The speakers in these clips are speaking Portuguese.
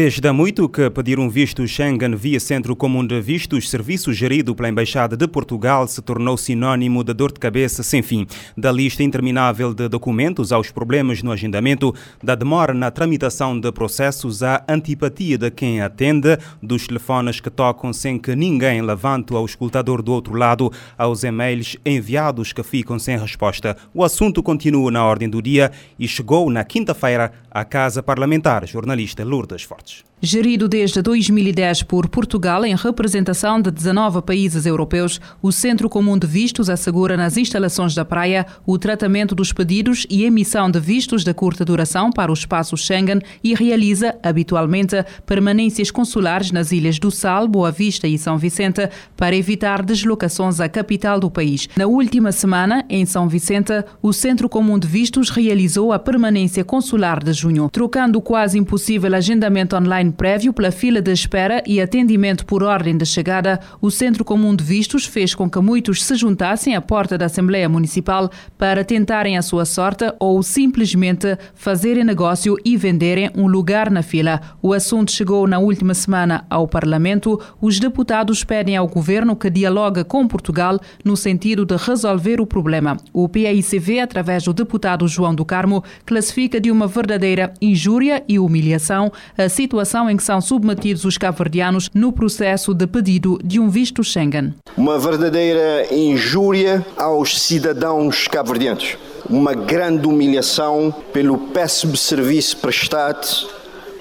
Desde há muito que pedir um visto Schengen via Centro Comum de Vistos, serviço gerido pela Embaixada de Portugal, se tornou sinônimo de dor de cabeça sem fim. Da lista interminável de documentos aos problemas no agendamento, da demora na tramitação de processos à antipatia de quem atende, dos telefones que tocam sem que ninguém levante ao escutador do outro lado, aos e-mails enviados que ficam sem resposta. O assunto continua na ordem do dia e chegou na quinta-feira à Casa Parlamentar. Jornalista Lourdes Fortes. Gerido desde 2010 por Portugal em representação de 19 países europeus, o Centro Comum de Vistos assegura nas instalações da praia o tratamento dos pedidos e emissão de vistos de curta duração para o espaço Schengen e realiza, habitualmente, permanências consulares nas ilhas do Sal, Boa Vista e São Vicente para evitar deslocações à capital do país. Na última semana, em São Vicente, o Centro Comum de Vistos realizou a permanência consular de junho, trocando o quase impossível agendamento online prévio pela fila de espera e atendimento por ordem de chegada, o Centro Comum de Vistos fez com que muitos se juntassem à porta da Assembleia Municipal para tentarem a sua sorte ou simplesmente fazerem negócio e venderem um lugar na fila. O assunto chegou na última semana ao Parlamento. Os deputados pedem ao governo que dialogue com Portugal no sentido de resolver o problema. O PAICV, através do deputado João do Carmo, classifica de uma verdadeira injúria e humilhação a situação em que são submetidos os cabo-verdianos no processo de pedido de um visto Schengen. Uma verdadeira injúria aos cidadãos cabo-verdianos. Uma grande humilhação pelo péssimo serviço prestado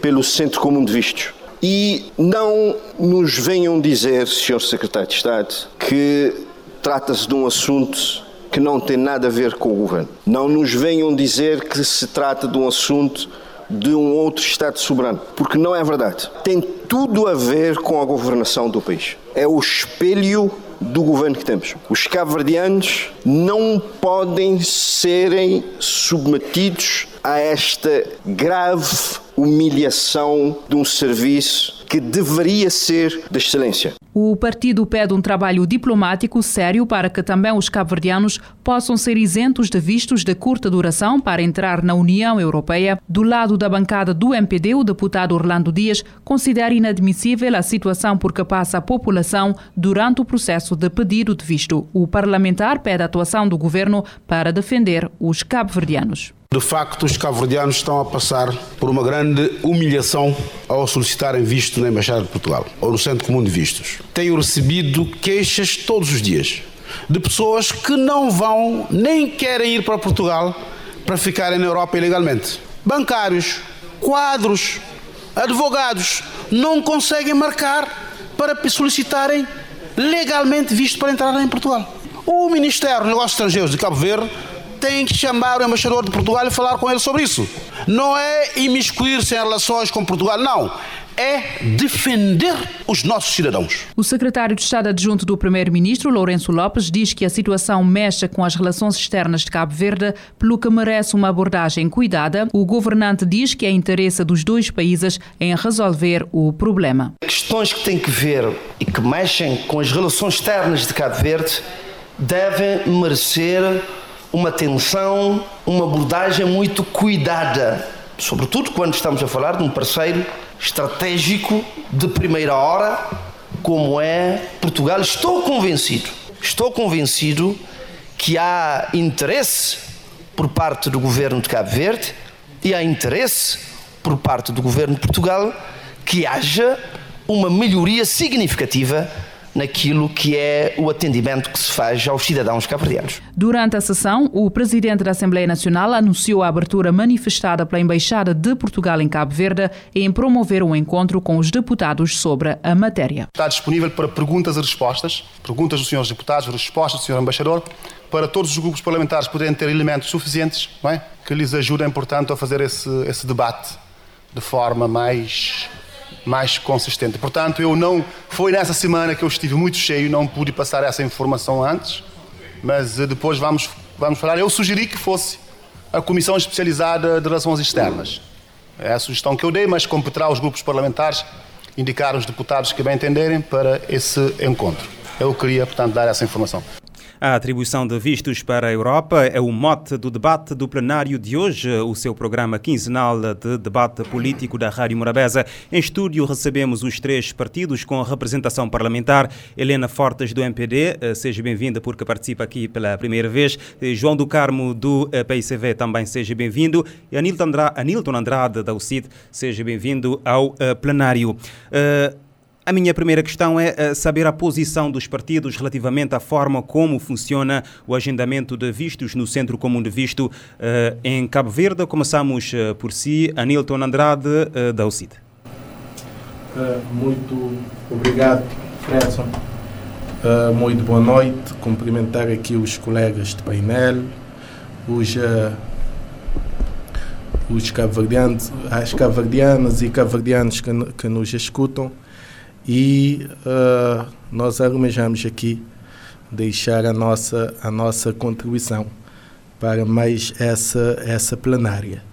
pelo Centro Comum de Vistos. E não nos venham dizer, Sr. Secretário de Estado, que trata-se de um assunto que não tem nada a ver com o governo. Não nos venham dizer que se trata de um assunto de um outro Estado soberano, porque não é verdade. Tem tudo a ver com a governação do país. É o espelho do governo que temos. Os cabo-verdianos não podem serem submetidos a esta grave humilhação de um serviço que deveria ser de excelência. O partido pede um trabalho diplomático sério para que também os cabo-verdianos possam ser isentos de vistos de curta duração para entrar na União Europeia. Do lado da bancada do MPD, o deputado Orlando Dias considera inadmissível a situação por que passa a população durante o processo de pedido de visto. O parlamentar pede a atuação do governo para defender os cabo-verdianos. De facto, os cabo-verdianos estão a passar por uma grande humilhação ao solicitarem visto na Embaixada de Portugal ou no Centro Comum de Vistos. Tenho recebido queixas todos os dias de pessoas que não vão nem querem ir para Portugal para ficarem na Europa ilegalmente. Bancários, quadros, advogados não conseguem marcar para solicitarem legalmente visto para entrar em Portugal. O Ministério dos Negócios Estrangeiros de Cabo Verde tem que chamar o embaixador de Portugal e falar com ele sobre isso. Não é imiscuir-se em relações com Portugal, não. É defender os nossos cidadãos. O secretário de Estado adjunto do Primeiro-Ministro, Lourenço Lopes, diz que a situação mexe com as relações externas de Cabo Verde, pelo que merece uma abordagem cuidada. O governante diz que é interesse dos dois países em resolver o problema. Questões que têm que ver e que mexem com as relações externas de Cabo Verde devem merecer uma atenção, uma abordagem muito cuidada, sobretudo quando estamos a falar de um parceiro estratégico de primeira hora, como é Portugal. Estou convencido, estou convencido que há interesse por parte do governo de Cabo Verde e há interesse por parte do governo de Portugal que haja uma melhoria significativa naquilo que é o atendimento que se faz aos cidadãos cabo-verdianos. Durante a sessão, o presidente da Assembleia Nacional anunciou a abertura manifestada pela Embaixada de Portugal em Cabo Verde em promover um encontro com os deputados sobre a matéria. Está disponível para perguntas e respostas, perguntas dos senhores deputados, respostas do senhor embaixador, para todos os grupos parlamentares poderem ter elementos suficientes não é? que lhes ajudem, portanto, a fazer esse, esse debate de forma mais mais consistente. Portanto, eu não foi nessa semana que eu estive muito cheio, não pude passar essa informação antes, mas eh, depois vamos vamos falar. Eu sugeri que fosse a Comissão Especializada de Relações Externas. É a sugestão que eu dei, mas competirá os grupos parlamentares indicar os deputados que bem entenderem para esse encontro. Eu queria, portanto, dar essa informação. A atribuição de vistos para a Europa é o mote do debate do plenário de hoje, o seu programa quinzenal de debate político da Rádio Morabeza. Em estúdio recebemos os três partidos com representação parlamentar. Helena Fortes, do MPD, eh, seja bem-vinda porque participa aqui pela primeira vez. Eh, João do Carmo, do eh, PICV, também seja bem-vindo. E Anilton Andrade, da UCID, seja bem-vindo ao plenário. A minha primeira questão é eh, saber a posição dos partidos relativamente à forma como funciona o agendamento de vistos no Centro Comum de Visto eh, em Cabo Verde. Começamos eh, por si, Anilton Andrade, da UCID. Muito obrigado, Fredson. Muito boa noite. Cumprimentar aqui os colegas de painel, os os as cabo-verdianas e cabo-verdianos que, que nos escutam e uh, nós almejamos aqui deixar a nossa, a nossa contribuição para mais essa, essa plenária.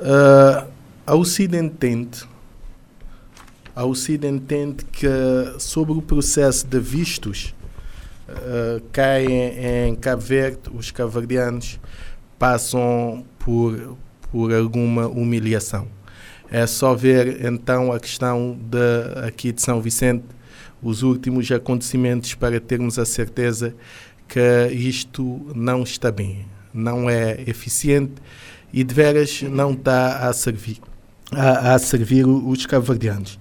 Uh, a UCID entende, a UCID entende que sobre o processo de vistos uh, caem em Cabo Verde, os cabo-verdianos passam por, por alguma humilhação é só ver então a questão de, aqui de São Vicente, os últimos acontecimentos para termos a certeza que isto não está bem, não é eficiente e de veras não está a servir, a, a servir os cabo-verdianos.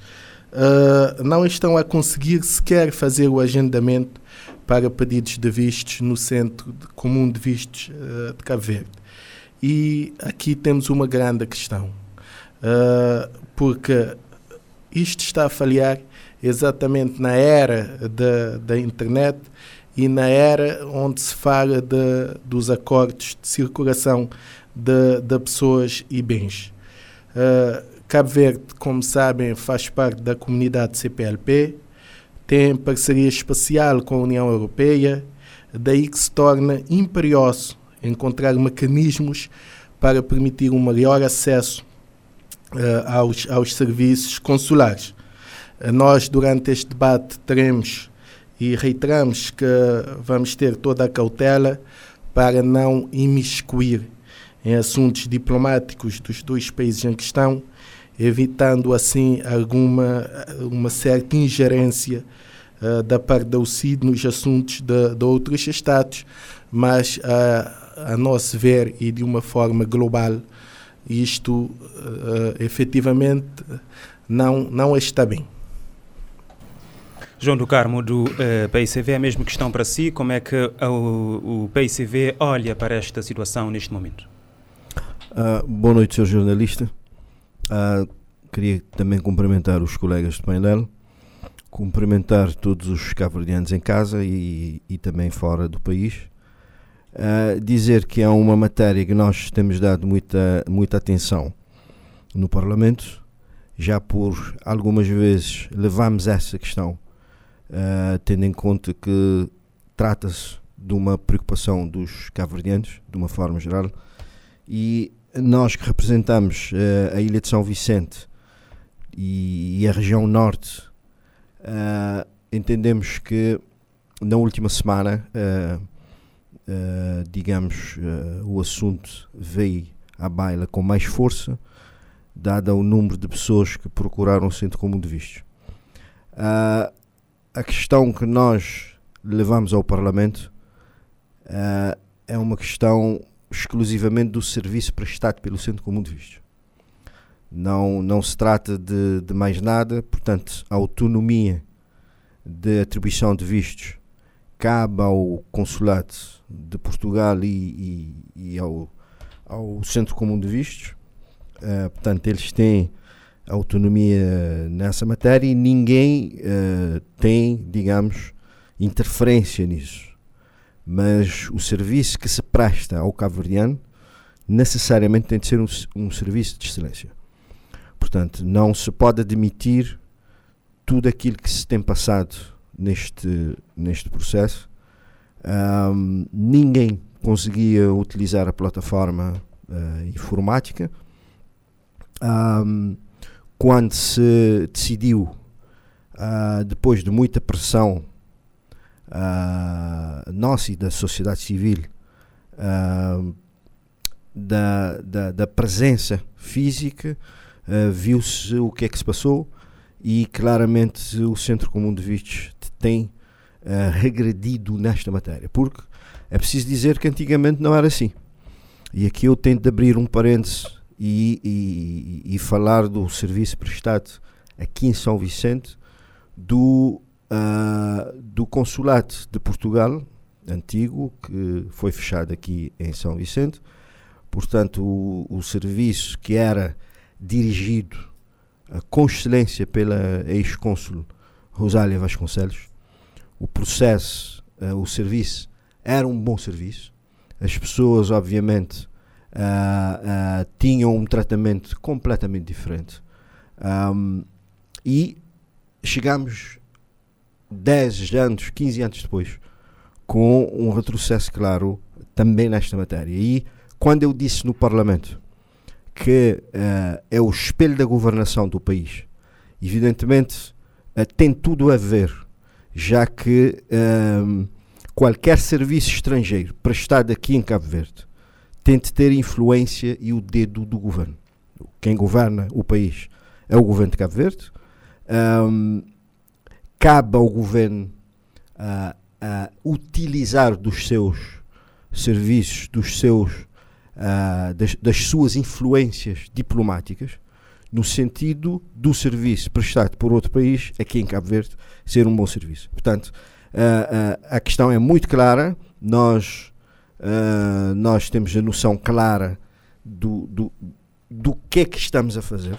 Uh, não estão a conseguir sequer fazer o agendamento para pedidos de vistos no Centro de Comum de Vistos uh, de Cabo Verde. E aqui temos uma grande questão uh, porque isto está a falhar exatamente na era da, da internet e na era onde se fala de, dos acordos de circulação de, de pessoas e bens. Uh, Cabo Verde, como sabem, faz parte da comunidade CPLP, tem parceria especial com a União Europeia, daí que se torna imperioso encontrar mecanismos para permitir um maior acesso aos, aos serviços consulares. Uh, nós, durante este debate, teremos e reiteramos que vamos ter toda a cautela para não imiscuir em assuntos diplomáticos dos dois países em questão, evitando assim alguma uma certa ingerência uh, da parte da UCID nos assuntos de, de outros Estados, mas uh, a nosso ver e de uma forma global isto uh, efetivamente não, não está bem. João do Carmo, do uh, PICV, a mesma questão para si. Como é que o, o PICV olha para esta situação neste momento? Uh, boa noite, Sr. Jornalista. Uh, queria também cumprimentar os colegas de painel, cumprimentar todos os cabo em casa e, e também fora do país. Uh, dizer que é uma matéria que nós temos dado muita, muita atenção no Parlamento, já por algumas vezes levamos essa questão, uh, tendo em conta que trata-se de uma preocupação dos cabo-verdianos, de uma forma geral, e nós que representamos uh, a Ilha de São Vicente e, e a região norte, entendemos que na última semana uh, digamos, uh, o assunto veio à baila com mais força, dada o número de pessoas que procuraram o Centro Comum de Vistos. Uh, a questão que nós levamos ao Parlamento é uma questão exclusivamente do serviço prestado pelo Centro Comum de Vistos. Não, não se trata de, de mais nada, portanto, a autonomia de atribuição de vistos cabe ao Consulado de Portugal e, e, e ao, ao Centro Comum de Vistos. Uh, portanto, eles têm autonomia nessa matéria e ninguém uh, tem, digamos, interferência nisso. Mas o serviço que se presta ao cabo-verdiano necessariamente tem de ser um, um serviço de excelência. Portanto, não se pode admitir tudo aquilo que se tem passado neste, neste processo. Um, ninguém conseguia utilizar a plataforma uh, informática. Um, quando se decidiu, uh, depois de muita pressão, uh, nossa e da sociedade civil da, da, da, presença física, uh, viu-se o que é que se passou e claramente o Centro Comum de Vistos tem regredido nesta matéria, porque é preciso dizer que antigamente não era assim. E aqui eu tento abrir um parênteses e, e, e falar do serviço prestado aqui em São Vicente do, uh, do Consulado de Portugal, antigo, que foi fechado aqui em São Vicente. Portanto, o, o serviço que era dirigido uh, com excelência pela ex-cônsul Rosália Vasconcelos, o processo, uh, o serviço era um bom serviço. As pessoas, obviamente, uh, tinham um tratamento completamente diferente. Um, e chegamos 10 anos, 15 anos depois, com um retrocesso claro também nesta matéria. E quando eu disse no Parlamento que uh, é o espelho da governação do país, evidentemente uh, tem tudo a ver, já que uh, qualquer serviço estrangeiro prestado aqui em Cabo Verde tem de ter influência e o dedo do governo. Quem governa o país é o governo de Cabo Verde. Um, cabe ao governo utilizar dos seus serviços, dos seus, uh, das, das, suas influências diplomáticas, no sentido do serviço prestado por outro país aqui em Cabo Verde ser um bom serviço. Portanto, a questão é muito clara. Nós uh, nós temos a noção clara do, do, do que é que estamos a fazer.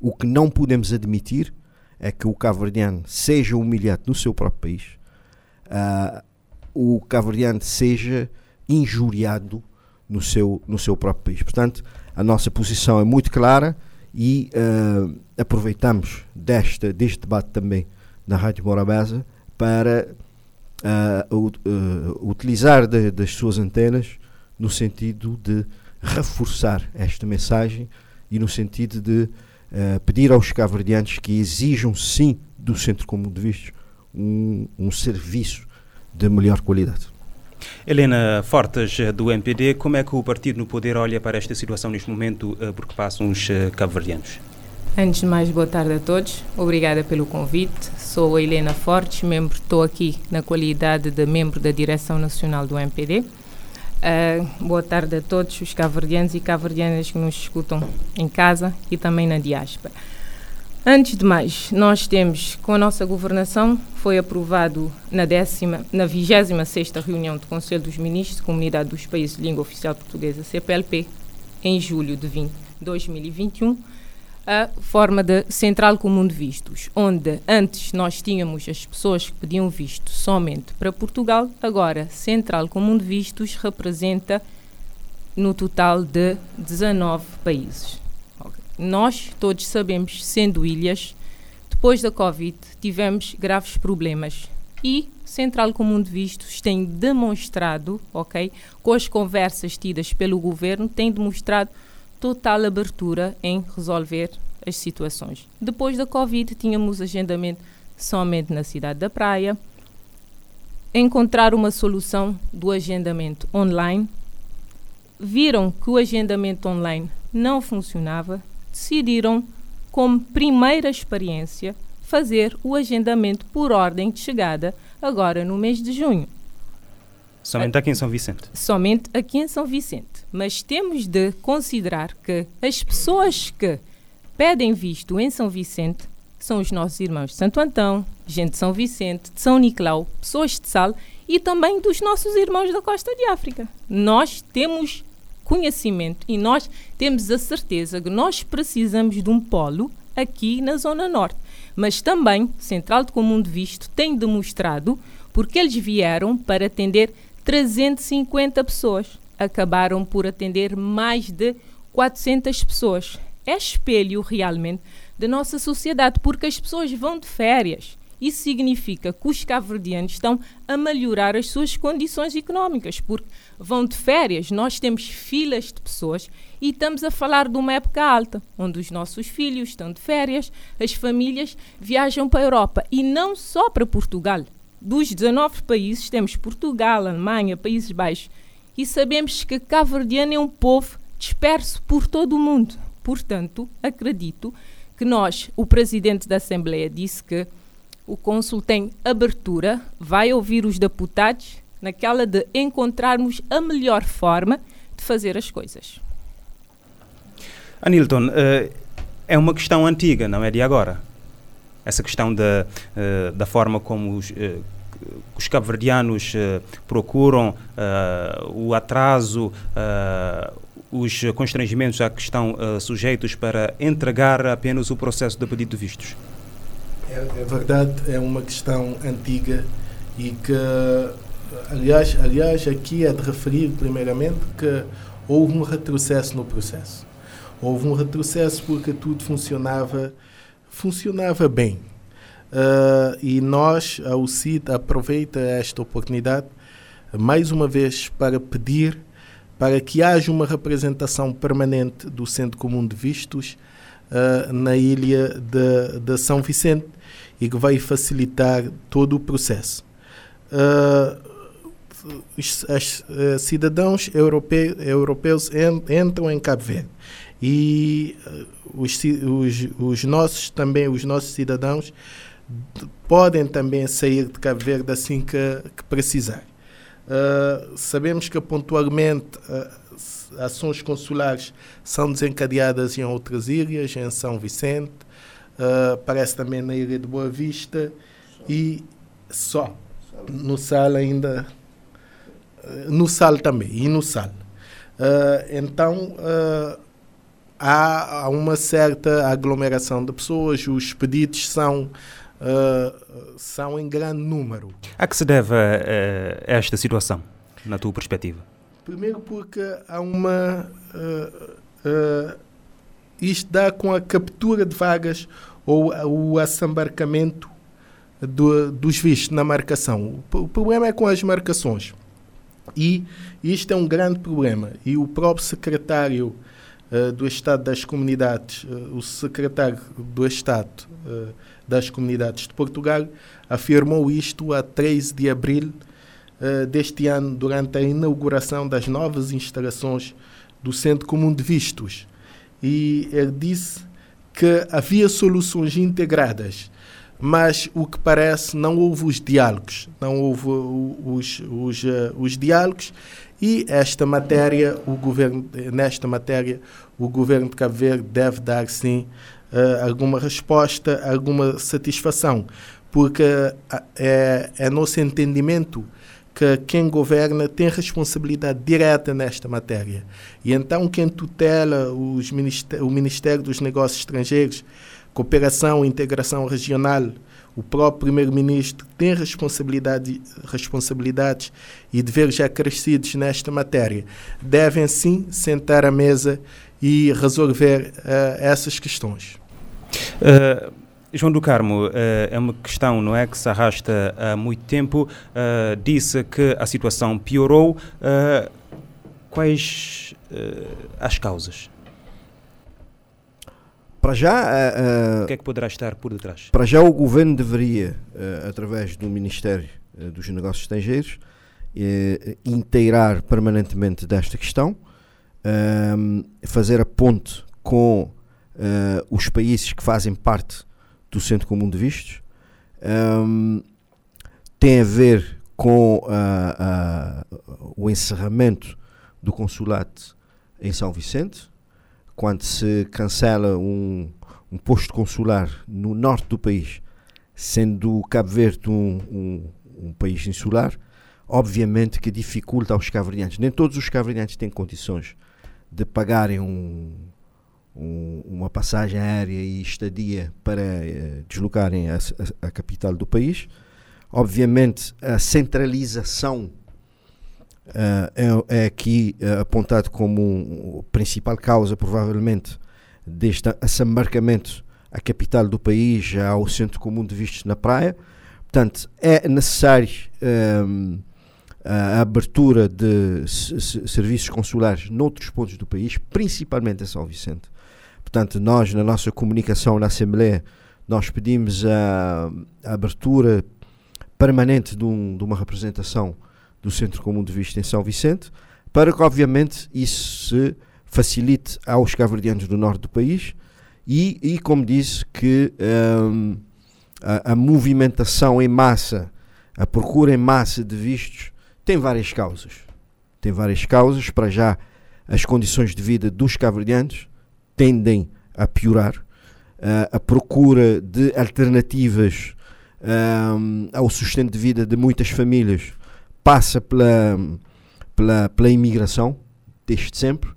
O que não podemos admitir é que o cabo-verdiano seja humilhado no seu próprio país, uh, o cabo-verdiano seja injuriado no seu, no seu próprio país. Portanto, a nossa posição é muito clara e uh, aproveitamos desta, deste debate também na Rádio Morabeza para uh, uh, utilizar de, das suas antenas no sentido de reforçar esta mensagem e no sentido de pedir aos cabo-verdianos que exijam sim do Centro Comum de Vistos um, um serviço de melhor qualidade. Helena Fortes, do MPD, como é que o partido no poder olha para esta situação neste momento, porque passam os cabo-verdianos? Antes de mais, boa tarde a todos. Obrigada pelo convite. Sou a Helena Fortes, membro, estou aqui na qualidade de membro da Direção Nacional do MPD. Uh, ah, boa tarde a todos os caverdianos e caverdianas que nos escutam em casa e também na diáspora. Antes de mais, nós temos, com a nossa governação, foi aprovado na, décima, na 26 reunião do Conselho dos Ministros da Comunidade dos Países de Língua Oficial Portuguesa, CPLP, em julho de 20, 2021, a forma de Central Comum de Vistos, onde antes nós tínhamos as pessoas que pediam visto somente para Portugal, agora Central Comum de Vistos representa no total de 19 países. Nós todos sabemos, sendo ilhas, depois da Covid tivemos graves problemas e Central Comum de Vistos tem demonstrado, ok, com as conversas tidas pelo governo, tem demonstrado total abertura em resolver as situações. Depois da Covid, tínhamos agendamento somente na cidade da Praia. Encontrar uma solução do agendamento online. Viram que o agendamento online não funcionava, decidiram, como primeira experiência, fazer o agendamento por ordem de chegada agora no mês de junho. Somente aqui em São Vicente. Somente aqui em São Vicente. Mas temos de considerar que as pessoas que pedem visto em São Vicente são os nossos irmãos de Santo Antão, gente de São Vicente, de São Nicolau, pessoas de Sal e também dos nossos irmãos da costa de África. Nós temos conhecimento e nós temos a certeza que nós precisamos de um polo aqui na Zona Norte. Mas também, Central de Comum de Visto tem demonstrado, porque eles vieram para atender 350 pessoas. Acabaram por atender mais de 400 pessoas. É espelho realmente da nossa sociedade, porque as pessoas vão de férias. Isso significa que os cabo-verdianos estão a melhorar as suas condições económicas, porque vão de férias, nós temos filas de pessoas e estamos a falar de uma época alta, onde os nossos filhos estão de férias, as famílias viajam para a Europa e não só para Portugal, dos 19 países, temos Portugal, Alemanha, Países Baixos, e sabemos que cabo-verdiano é um povo disperso por todo o mundo. Portanto, acredito que nós, o presidente da Assembleia disse que o cônsul tem abertura, vai ouvir os deputados naquela de encontrarmos a melhor forma de fazer as coisas. Anilton, uh, é uma questão antiga, não é de agora? Essa questão da, uh, da forma como os, uh, os cabo-verdianos procuram o atraso, os constrangimentos a que estão sujeitos para entregar apenas o processo de pedido de vistos. É, é verdade, é uma questão antiga e que aliás, aliás, aqui é de referir primeiramente que houve um retrocesso no processo. Houve um retrocesso porque tudo funcionava, funcionava bem. Uh, e nós, a UCID, aproveita esta oportunidade mais uma vez para pedir para que haja uma representação permanente do Centro Comum de Vistos uh, na ilha de, São Vicente e que vai facilitar todo o processo. Uh, os, os uh, cidadãos europeus, europeus entram em Cabo Verde e uh, os, os, os, nossos também os nossos cidadãos podem também sair de Cabo Verde assim que, que precisar. Uh, sabemos que pontualmente ações consulares são desencadeadas em outras ilhas, em São Vicente, parece também na ilha de Boa Vista e só. No Sal ainda no SAL também, e no SAL. Uh, então, uh, há, uma certa aglomeração de pessoas, os pedidos são, uh, são em grande número. A que se deve esta situação, na tua perspectiva? Primeiro porque há uma... isto dá com a captura de vagas ou o assambarcamento do, dos vistos na marcação. O problema é com as marcações. E isto é um grande problema. E o próprio secretário uh, do Estado das Comunidades, uh, o secretário do Estado uh, das Comunidades de Portugal, afirmou isto a 13 de abril deste ano, durante a inauguração das novas instalações do Centro Comum de Vistos. E ele disse que havia soluções integradas mas o que parece não houve os diálogos, não houve os, os, eh, os diálogos e esta matéria, o governo, nesta matéria, o governo de Cabo Verde deve dar sim uh, alguma resposta, alguma satisfação, porque é, é nosso entendimento que quem governa tem responsabilidade direta nesta matéria. E então quem tutela os ministério, o Ministério dos Negócios Estrangeiros cooperação e integração regional, o próprio primeiro-ministro tem responsabilidade, responsabilidades e deveres acrescidos nesta matéria. Devem sim sentar à mesa e resolver uh, essas questões. Uh, João do Carmo, uh, é uma questão não é, que se arrasta há muito tempo. disse que a situação piorou. quais as causas? Para já. Uh, o que é que poderá estar por detrás? Para já, o governo deveria, uh, através do Ministério dos Negócios Estrangeiros, inteirar permanentemente desta questão, fazer a ponte com os países que fazem parte do Centro Comum de Vistos. Um, tem a ver com o encerramento do consulado em São Vicente quando se cancela um, um posto consular no norte do país, sendo Cabo Verde um, um, um país insular, obviamente que dificulta aos cabo-verdianos. Nem todos os cabo-verdianos têm condições de pagarem um, um, uma passagem aérea e estadia para uh, deslocarem a, a, a, capital do país. Obviamente, a centralização uh, é, é, aqui uh, apontado como um, principal causa, provavelmente, deste assambarcamento à capital do país, ao centro comum de vistos na praia. Portanto, é necessário um, a abertura de serviços consulares noutros pontos do país, principalmente em São Vicente. Portanto, nós, na nossa comunicação na Assembleia, nós pedimos a, a abertura permanente de, um, de, uma representação do Centro Comum de Vista em São Vicente, para que, obviamente, isso se facilite aos cabo-verdianos do norte do país e, e como disse, que um, a, a, movimentação em massa, a procura em massa de vistos, tem várias causas. Tem várias causas. Para já, as condições de vida dos cabo-verdianos tendem a piorar. Uh, a procura de alternativas um, ao sustento de vida de muitas famílias passa pela, pela, pela imigração, desde sempre.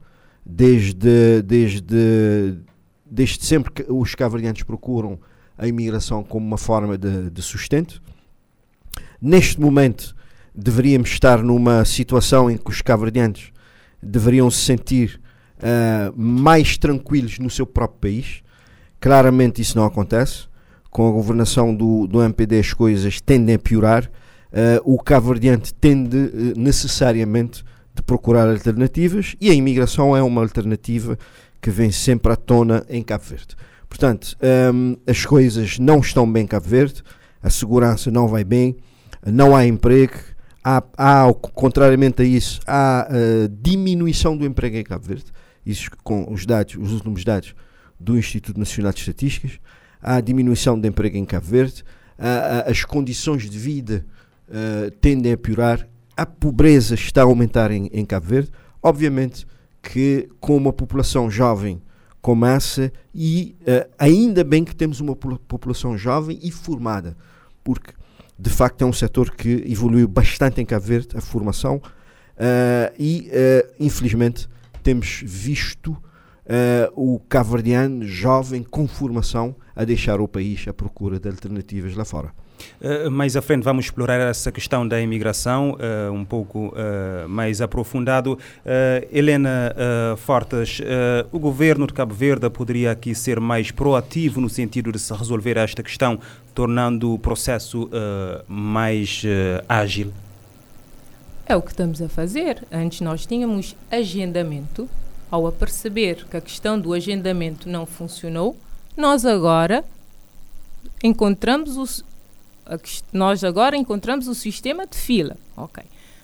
Desde, desde, desde sempre que os cabo-verdianos procuram a imigração como uma forma de, de sustento. Neste momento, deveríamos estar numa situação em que os cabo-verdianos deveriam se sentir uh, mais tranquilos no seu próprio país. Claramente isso não acontece. Com a governação do, do MPD as coisas tendem a piorar. Uh, o cabo-verdiante tende uh, necessariamente de procurar alternativas e a imigração é uma alternativa que vem sempre à tona em Cabo Verde. Portanto, um, as coisas não estão bem em Cabo Verde, a segurança não vai bem, não há emprego, há, há contrariamente a isso, há uh, diminuição do emprego em Cabo Verde, isso com os dados, os últimos dados do Instituto Nacional de Estatísticas, há diminuição de emprego em Cabo Verde, as condições de vida uh, tendem a piorar, a pobreza está a aumentar em, em Cabo Verde, obviamente que com uma população jovem como essa, e uh, ainda bem que temos uma população jovem e formada, porque de facto é um setor que evoluiu bastante em Cabo Verde, a formação, uh, e uh, infelizmente temos visto o cabo-verdiano jovem com formação a deixar o país à procura de alternativas lá fora. Uh, mais à frente vamos explorar essa questão da imigração uh, um pouco uh, mais aprofundado. Helena Fortes, o governo de Cabo Verde poderia aqui ser mais proativo no sentido de se resolver esta questão, tornando o processo mais ágil? É o que estamos a fazer. Antes nós tínhamos agendamento. Ao aperceber que a questão do agendamento não funcionou, nós agora encontramos os, nós agora encontramos o sistema de fila. Ok.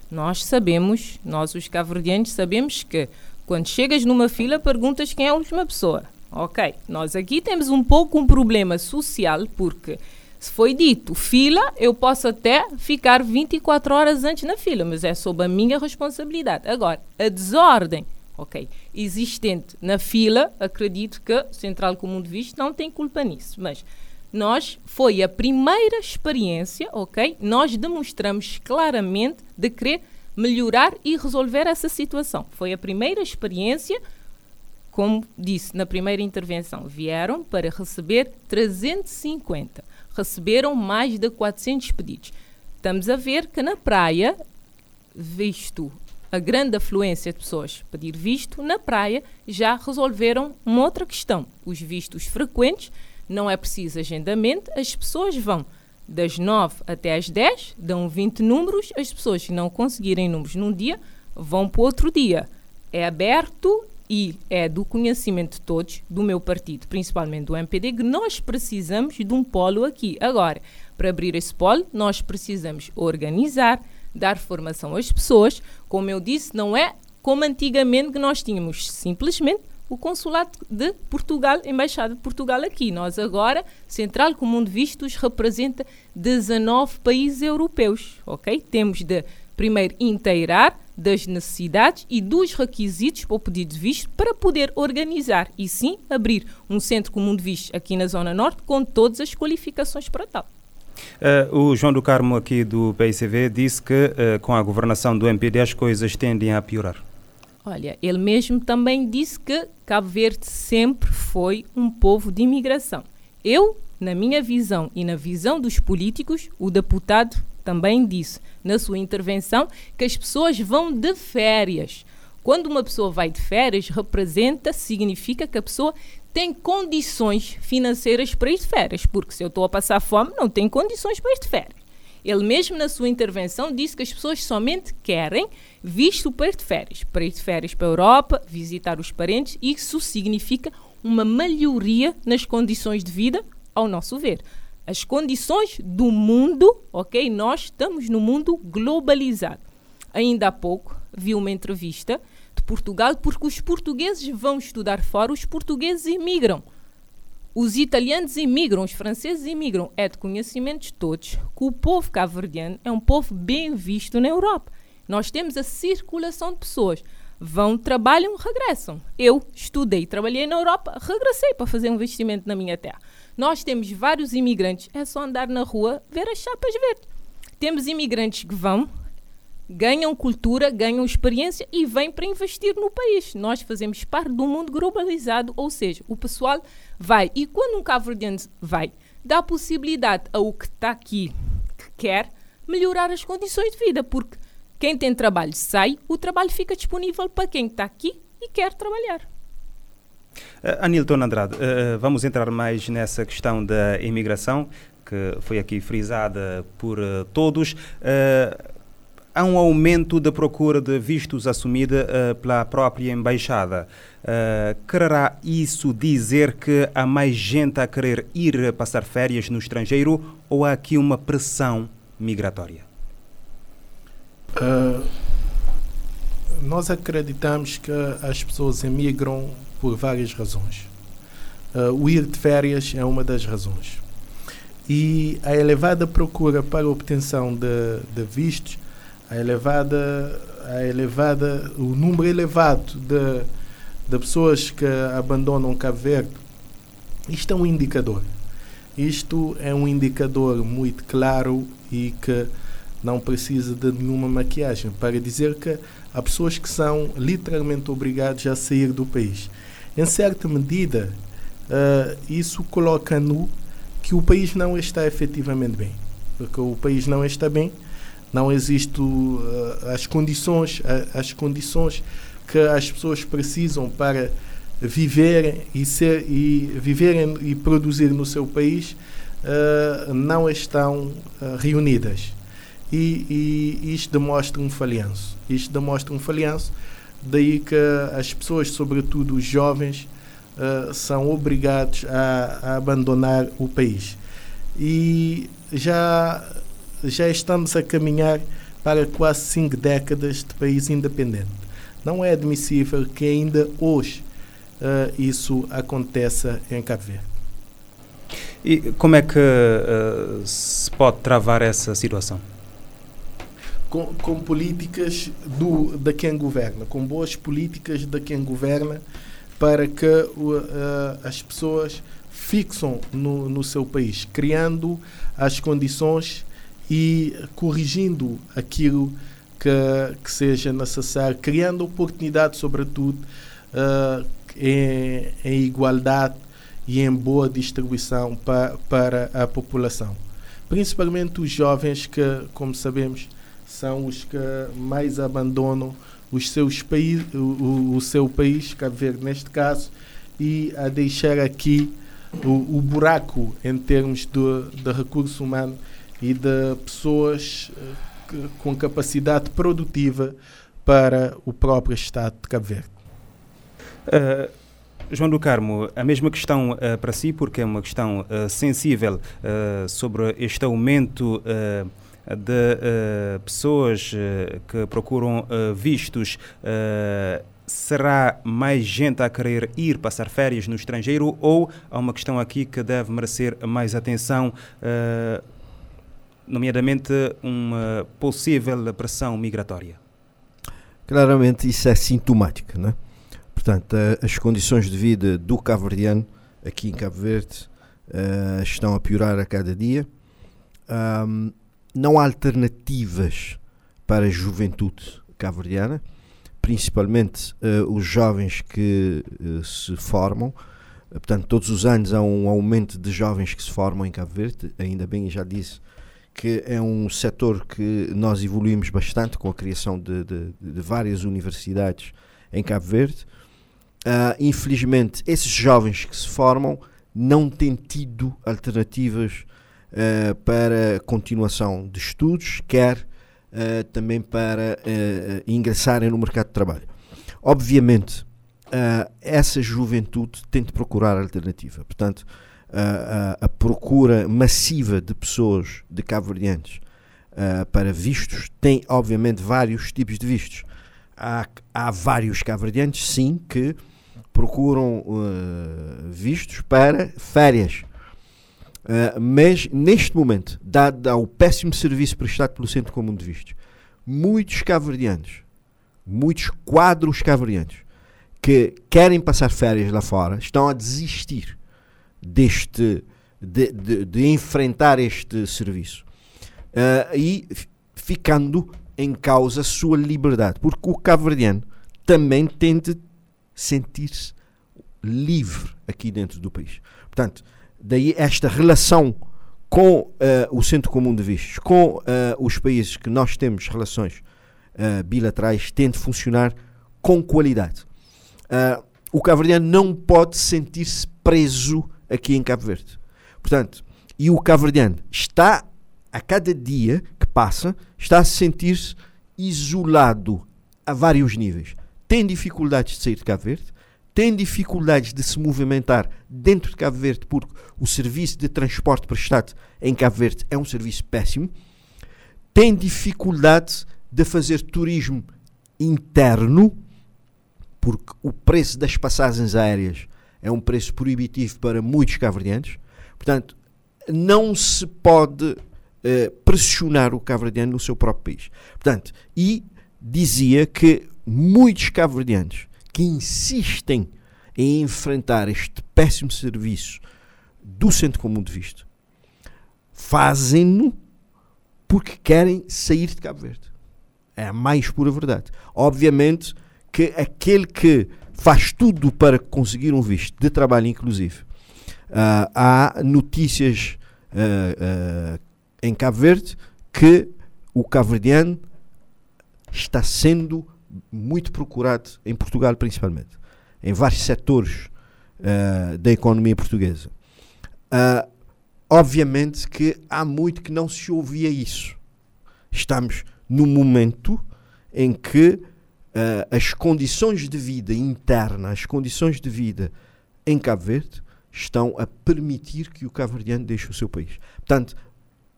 Nós sabemos, nós os caverdianos sabemos que quando chegas numa fila perguntas quem é a última pessoa. Ok. Nós aqui temos um pouco um problema social porque foi dito fila, eu posso até ficar 24 horas antes na fila, mas é sob a minha responsabilidade. Agora, a desordem, ok, existente na fila, acredito que a Central Comum de Visto não tem culpa nisso, mas nós foi a primeira experiência, ok? Nós demonstramos claramente de querer melhorar e resolver essa situação. Foi a primeira experiência, como disse na primeira intervenção, vieram para receber 350, receberam mais de 400 pedidos. Estamos a ver que na praia, visto a grande afluência de pessoas pedir visto, na praia já resolveram uma outra questão, os vistos frequentes não é preciso agendamento, as pessoas vão das 9 até às 10, dão 20 números, as pessoas que não conseguirem números num dia vão para outro dia. É aberto e é do conhecimento de todos, do meu partido, principalmente do MPD, que nós precisamos de um polo aqui. Agora, para abrir esse polo, nós precisamos organizar, dar formação às pessoas. Como eu disse, não é como antigamente que nós tínhamos simplesmente o Consulado de Portugal, Embaixada de Portugal aqui. Nós agora, Central Comum de Vistos, representa 19 países europeus, ok? Temos de, primeiro, inteirar das necessidades e dos requisitos para o pedido de visto para poder organizar e, sim, abrir um Centro Comum de Vistos aqui na Zona Norte com todas as qualificações para tal. Uh, o João do Carmo aqui do PICV disse que uh, com a governação do MPD as coisas tendem a piorar. Olha, ele mesmo também disse que Cabo Verde sempre foi um povo de imigração. Eu, na minha visão e na visão dos políticos, o deputado também disse na sua intervenção que as pessoas vão de férias. Quando uma pessoa vai de férias, representa, significa que a pessoa tem condições financeiras para ir de férias, porque se eu estou a passar fome, não tenho condições para ir de férias. Ele mesmo na sua intervenção disse que as pessoas somente querem visto para ir de férias, para ir de férias para a Europa, visitar os parentes, isso significa uma melhoria nas condições de vida, ao nosso ver. As condições do mundo, ok? Nós estamos no mundo globalizado. Ainda há pouco vi uma entrevista de Portugal, porque os portugueses vão estudar fora, os portugueses imigram. Os italianos imigram, os franceses imigram. É de conhecimento de todos que o povo cabo-verdiano é um povo bem visto na Europa. Nós temos a circulação de pessoas. Vão, trabalham, regressam. Eu estudei, trabalhei na Europa, regressei para fazer um investimento na minha terra. Nós temos vários imigrantes, é só andar na rua, ver as chapas verdes. Temos imigrantes que vão, ganham cultura, ganham experiência e vêm para investir no país. Nós fazemos parte do mundo globalizado, ou seja, o pessoal vai. E quando um cabo vai, dá possibilidade ao que está aqui, que quer, melhorar as condições de vida, porque quem tem trabalho sai, o trabalho fica disponível para quem está aqui e quer trabalhar. Uh, Anilton Andrade, uh, vamos entrar mais nessa questão da imigração, que foi aqui frisada por uh, todos. há um aumento da procura de vistos assumida pela própria embaixada. quererá isso dizer que há mais gente a querer ir passar férias no estrangeiro ou há aqui uma pressão migratória? nós acreditamos que as pessoas emigram por várias razões. Uh, o ir de férias é uma das razões. E a elevada procura para obtenção de, de vistos, a elevada, a elevada, o número elevado de, de pessoas que abandonam Cabo Verde, isto é um indicador. Isto é um indicador muito claro e que não precisa de nenhuma maquiagem para dizer que há pessoas que são literalmente obrigadas a sair do país em certa medida, uh, isso coloca no que o país não está efetivamente bem. Porque o país não está bem, não existem uh, as condições, as condições que as pessoas precisam para viverem e ser e viverem e produzir no seu país uh, não estão reunidas. E, e, isto demonstra um falhanço. Isto demonstra um falhanço Daí que as pessoas, sobretudo os jovens, uh, são obrigados a, a, abandonar o país. E já, já estamos a caminhar para quase cinco décadas de país independente. Não é admissível que ainda hoje uh, isso aconteça em Cabo Verde. E como é que uh, se pode travar essa situação? Com, com políticas do, de quem governa, com boas políticas de quem governa, para que uh, as pessoas fixam no, no seu país, criando as condições e corrigindo aquilo que, que seja necessário, criando oportunidades, sobretudo, uh, em, em, igualdade e em boa distribuição pa, para a população. Principalmente os jovens que, como sabemos, são os que mais abandonam os seus país, o, o seu país, Cabo Verde neste caso, e a deixar aqui o, o buraco em termos de, de recurso humano e de pessoas eh, que, com capacidade produtiva para o próprio Estado de Cabo Verde. Uh, João do Carmo, a mesma questão uh, para si, porque é uma questão uh, sensível sobre este aumento de uh, pessoas uh, que procuram uh, vistos, será mais gente a querer ir passar férias no estrangeiro ou há uma questão aqui que deve merecer mais atenção, nomeadamente uma possível pressão migratória? Claramente isso é sintomático, não é? Portanto, as condições de vida do cabo-verdiano aqui em Cabo Verde estão a piorar a cada dia. Um, não há alternativas para a juventude cabo-verdiana, principalmente uh, os jovens que uh, se formam. Portanto, todos os anos há um aumento de jovens que se formam em Cabo Verde. Ainda bem, já disse que é um setor que nós evoluímos bastante com a criação de, de, de várias universidades em Cabo Verde. Uh, infelizmente, esses jovens que se formam não têm tido alternativas uh, para continuação de estudos, quer uh, também para uh, ingressarem no mercado de trabalho. Obviamente, essa juventude tem de procurar alternativa. Portanto, a, a, procura massiva de pessoas de cabo-verdianos uh, para vistos tem, obviamente, vários tipos de vistos. Há, há vários cabo-verdianos, sim, que procuram uh, vistos para férias. Uh, mas, neste momento, dado ao péssimo serviço prestado pelo Centro Comum de Vistos, muitos cabo-verdianos, muitos quadros cabo-verdianos, que querem passar férias lá fora, estão a desistir deste, de, de, de enfrentar este serviço uh, e ficando em causa a sua liberdade, porque o cabo-verdiano também tem de sentir-se livre aqui dentro do país. Portanto, daí esta relação com uh, o Centro Comum de Vistos, com uh, os países que nós temos relações uh, bilaterais, tem de funcionar com qualidade. o cabo-verdiano não pode sentir-se preso aqui em Cabo Verde. Portanto, e o cabo-verdiano está, a cada dia que passa, está a sentir-se isolado a vários níveis. Tem dificuldades de sair de Cabo Verde, tem dificuldades de se movimentar dentro de Cabo Verde porque o serviço de transporte prestado em Cabo Verde é um serviço péssimo, tem dificuldade de fazer turismo interno porque o preço das passagens aéreas é um preço proibitivo para muitos cabo-verdianos. Portanto, não se pode eh, pressionar o cabo-verdiano no seu próprio país. Portanto, e dizia que muitos cabo-verdianos que insistem em enfrentar este péssimo serviço do Centro Comum de Visto fazem-no porque querem sair de Cabo Verde. É a mais pura verdade. Obviamente que aquele que faz tudo para conseguir um visto de trabalho, inclusive, uh, há notícias uh, uh, em Cabo Verde que o cabo-verdiano está sendo muito procurado em Portugal, principalmente, em vários setores uh, da economia portuguesa. Uh, obviamente que há muito que não se ouvia isso. Estamos no momento em que uh, as condições de vida interna, as condições de vida em Cabo Verde, estão a permitir que o cabo-verdiano deixe o seu país. Portanto,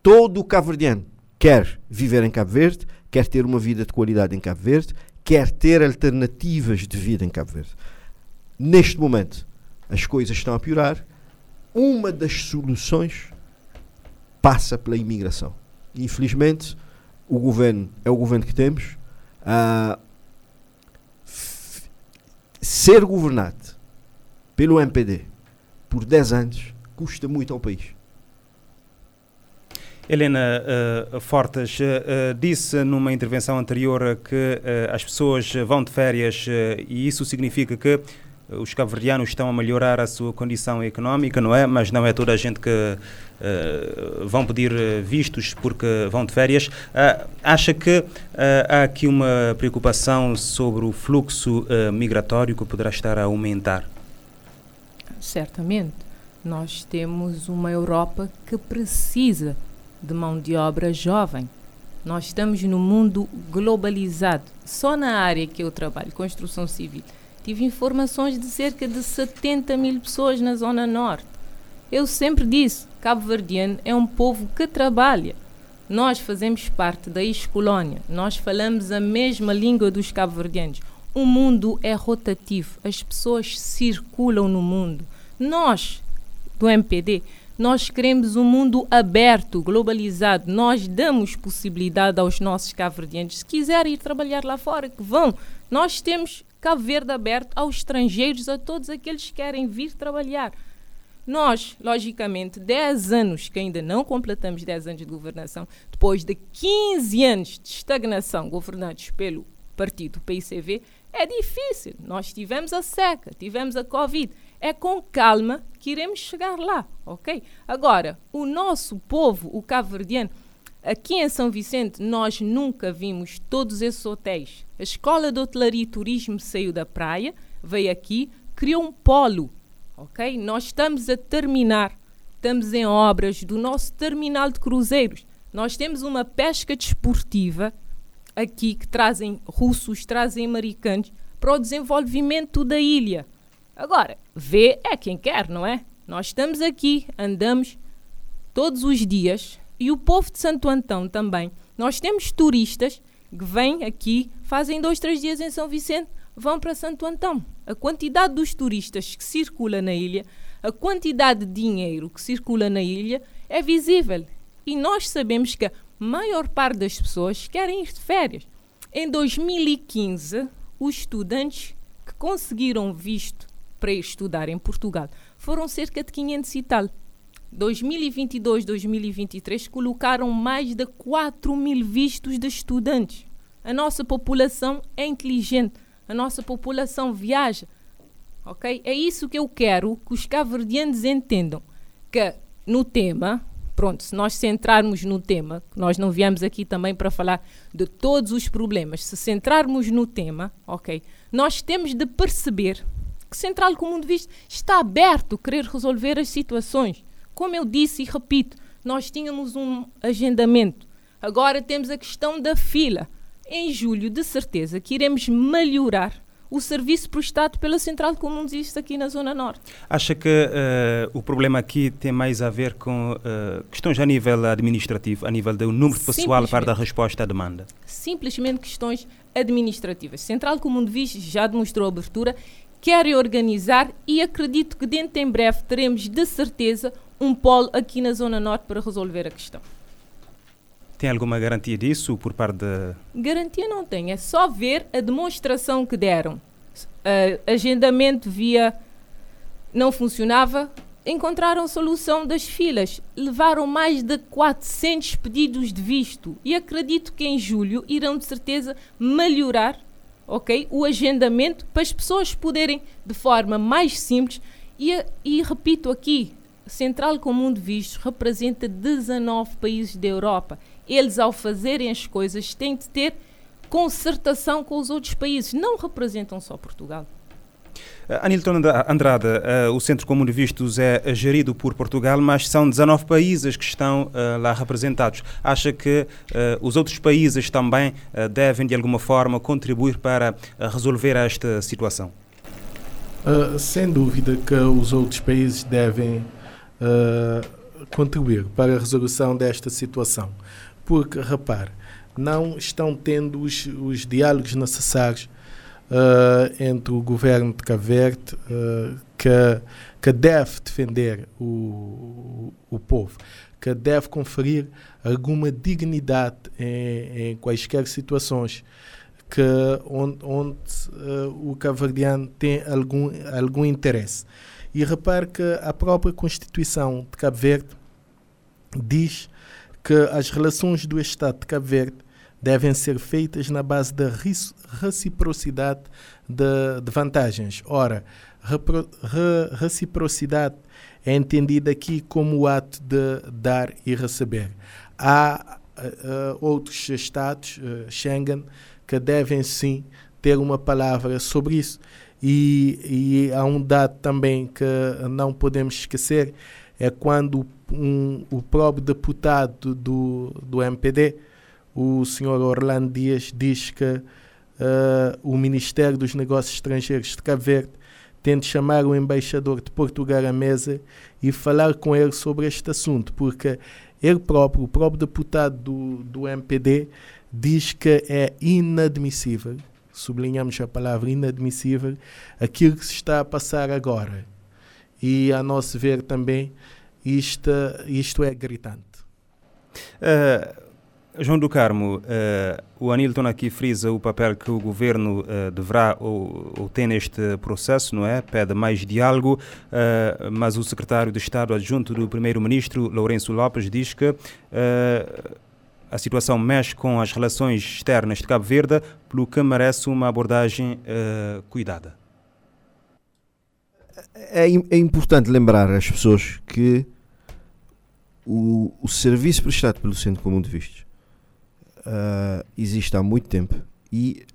todo o cabo-verdiano quer viver em Cabo Verde, quer ter uma vida de qualidade em Cabo Verde, quer ter alternativas de vida em Cabo Verde. Neste momento, as coisas estão a piorar. Uma das soluções passa pela imigração. Infelizmente, o governo é o governo que temos. Uh, ser governado pelo MPD por 10 anos custa muito ao país. Helena uh, Fortes uh, disse numa intervenção anterior que as pessoas vão de férias e isso significa que os cabo-verdianos estão a melhorar a sua condição económica, não é? Mas não é toda a gente que uh, vão pedir vistos porque vão de férias. Uh, acha que uh, há aqui uma preocupação sobre o fluxo migratório que poderá estar a aumentar? Certamente. Nós temos uma Europa que precisa de mão de obra jovem. Nós estamos no mundo globalizado. Só na área que eu trabalho, construção civil, tive informações de cerca de 70 mil pessoas na Zona Norte. Eu sempre disse: Cabo Verdeano é um povo que trabalha. Nós fazemos parte da ex-colónia, nós falamos a mesma língua dos cabo-verdianos. O mundo é rotativo, as pessoas circulam no mundo. Nós, do MPD, nós queremos um mundo aberto, globalizado. Nós damos possibilidade aos nossos cabo-verdianos, se quiserem ir trabalhar lá fora, que vão. Nós temos Cabo Verde aberto aos estrangeiros, a todos aqueles que querem vir trabalhar. Nós, logicamente, 10 anos, que ainda não completamos 10 anos de governação, depois de 15 anos de estagnação governados pelo partido PICV, é difícil. Nós tivemos a seca, tivemos a Covid. É com calma que iremos chegar lá, ok? Agora, o nosso povo, o cabo-verdiano, aqui em São Vicente, nós nunca vimos todos esses hotéis. A Escola de Hotelaria e Turismo saiu da praia, veio aqui, criou um polo, ok? Nós estamos a terminar, estamos em obras do nosso terminal de cruzeiros. Nós temos uma pesca desportiva aqui que trazem russos, trazem americanos para o desenvolvimento da ilha. Agora, ver é quem quer, não é? Nós estamos aqui, andamos todos os dias, e o povo de Santo Antão também. Nós temos turistas que vêm aqui, fazem dois, três dias em São Vicente, vão para Santo Antão. A quantidade dos turistas que circula na ilha, a quantidade de dinheiro que circula na ilha é visível. E nós sabemos que a maior parte das pessoas querem ir de férias. Em 2015, os estudantes que conseguiram visto para estudar em Portugal foram cerca de 500 e tal. 2022, 2023 colocaram mais de 4 mil vistos de estudantes. A nossa população é inteligente, a nossa população viaja. Ok? É isso que eu quero que os cabo-verdianos entendam. Que no tema, pronto, se nós centrarmos no tema, nós não viemos aqui também para falar de todos os problemas, se centrarmos no tema, ok, nós temos de perceber que Central Comum de Vista está aberto a querer resolver as situações. Como eu disse e repito, nós tínhamos um agendamento. Agora temos a questão da fila. Em julho, de certeza que iremos melhorar o serviço prestado pela Central Comum de Vista aqui na Zona Norte. Acha que uh, o problema aqui tem mais a ver com uh, questões a nível administrativo, a nível do número de pessoal para dar resposta à demanda? Simplesmente questões administrativas. Central Comum de Vista já demonstrou abertura, quer organizar e acredito que dentro em breve teremos de certeza um polo aqui na Zona Norte para resolver a questão. Tem alguma garantia disso por parte da. Garantia não tem, é só ver a demonstração que deram. Uh, agendamento via não funcionava, encontraram solução das filas. Levaram mais de 400 pedidos de visto e acredito que em julho irão de certeza melhorar ok, o agendamento para as pessoas poderem de forma mais simples e, e repito aqui, Central Comum de Vistos representa 19 países da Europa. Eles, ao fazerem as coisas, têm de ter concertação com os outros países, não representam só Portugal. Uh, Anilton Andrade, uh, o Centro Comum de Vistos é gerido por Portugal, mas são 19 países que estão uh, lá representados. Acha que os outros países também devem, de alguma forma, contribuir para resolver esta situação? sem dúvida que os outros países devem uh, contribuir para a resolução desta situação. Porque, repare, não estão tendo os, os diálogos necessários uh, entre o governo de Cabo Verde, uh, que, que deve defender o, o povo, que deve conferir alguma dignidade em, em quaisquer situações que onde, onde uh, o cabo-verdiano tem algum, algum interesse. E repare que a própria Constituição de Cabo Verde diz que as relações do Estado de Cabo Verde devem ser feitas na base da reciprocidade de, de vantagens. Ora, repro, re, reciprocidade é entendida aqui como o ato de dar e receber. Há uh, outros Estados, uh, Schengen, que devem sim ter uma palavra sobre isso. E, e há um dado também que não podemos esquecer, é quando um, o próprio deputado do, do MPD, o senhor Orlando Dias, diz que uh, o Ministério dos Negócios Estrangeiros de Cabo Verde tem de chamar o embaixador de Portugal à mesa e falar com ele sobre este assunto, porque ele próprio, o próprio deputado do, do MPD, diz que é inadmissível sublinhamos a palavra inadmissível, aquilo que se está a passar agora. E, a nosso ver, também, isto, isto é gritante. Uh, João do Carmo, uh, o Anilton aqui frisa o papel que o governo uh, deverá ou, ou tem neste processo, não é? Pede mais diálogo, uh, mas o secretário de Estado adjunto do primeiro-ministro, Lourenço Lopes, diz que a situação mexe com as relações externas de Cabo Verde, pelo que merece uma abordagem cuidada. É, é, importante lembrar às pessoas que o, o, serviço prestado pelo Centro Comum de Vistos uh, existe há muito tempo e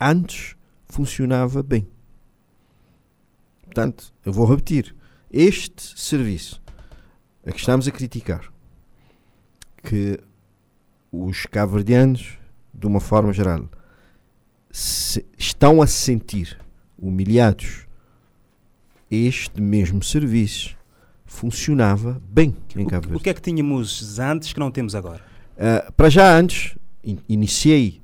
antes funcionava bem. Portanto, eu vou repetir: este serviço a que estamos a criticar, que os cabo-verdianos, de uma forma geral, se, estão a se sentir humilhados. Este mesmo serviço funcionava bem em Cabo Verde. O que é que tínhamos antes que não temos agora? Uh, para já antes, in iniciei,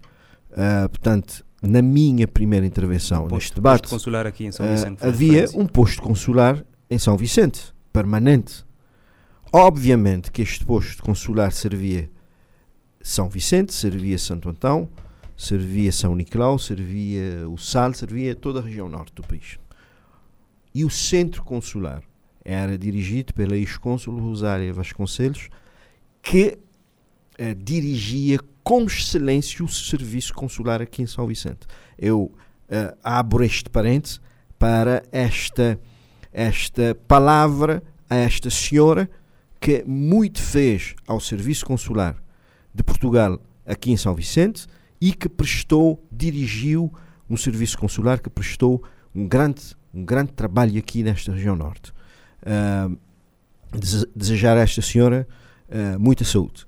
uh, portanto, na minha primeira intervenção um posto, neste debate, posto consular aqui em São Vicente, uh, havia um posto consular em São Vicente, permanente. Obviamente que este posto consular servia São Vicente, servia Santo Antão, servia São Nicolau, servia o Sal, servia toda a região norte do país. E o centro consular era dirigido pela ex-cônsul Rosária Vasconcelos, que eh, dirigia com excelência o serviço consular aqui em São Vicente. Eu eh, abro este parênteses para esta, esta palavra a esta senhora que muito fez ao serviço consular de Portugal aqui em São Vicente e que prestou, dirigiu um serviço consular que prestou um grande, um grande trabalho aqui nesta região norte. Uh, desejar a esta senhora uh, muita saúde.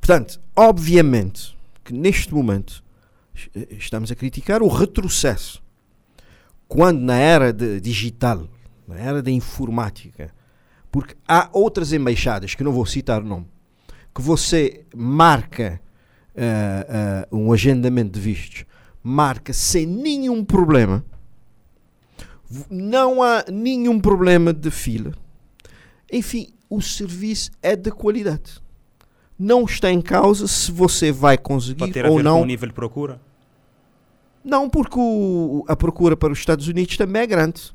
Portanto, obviamente que neste momento estamos a criticar o retrocesso. Quando na era digital, na era da informática, porque há outras embaixadas, que não vou citar o nome, que você marca uh, uh, um agendamento de vistos, marca sem nenhum problema, não há nenhum problema de fila. Enfim, o serviço é de qualidade. Não está em causa se você vai conseguir ter ou não. com o nível de procura? Não, porque o, a procura para os Estados Unidos também é grande.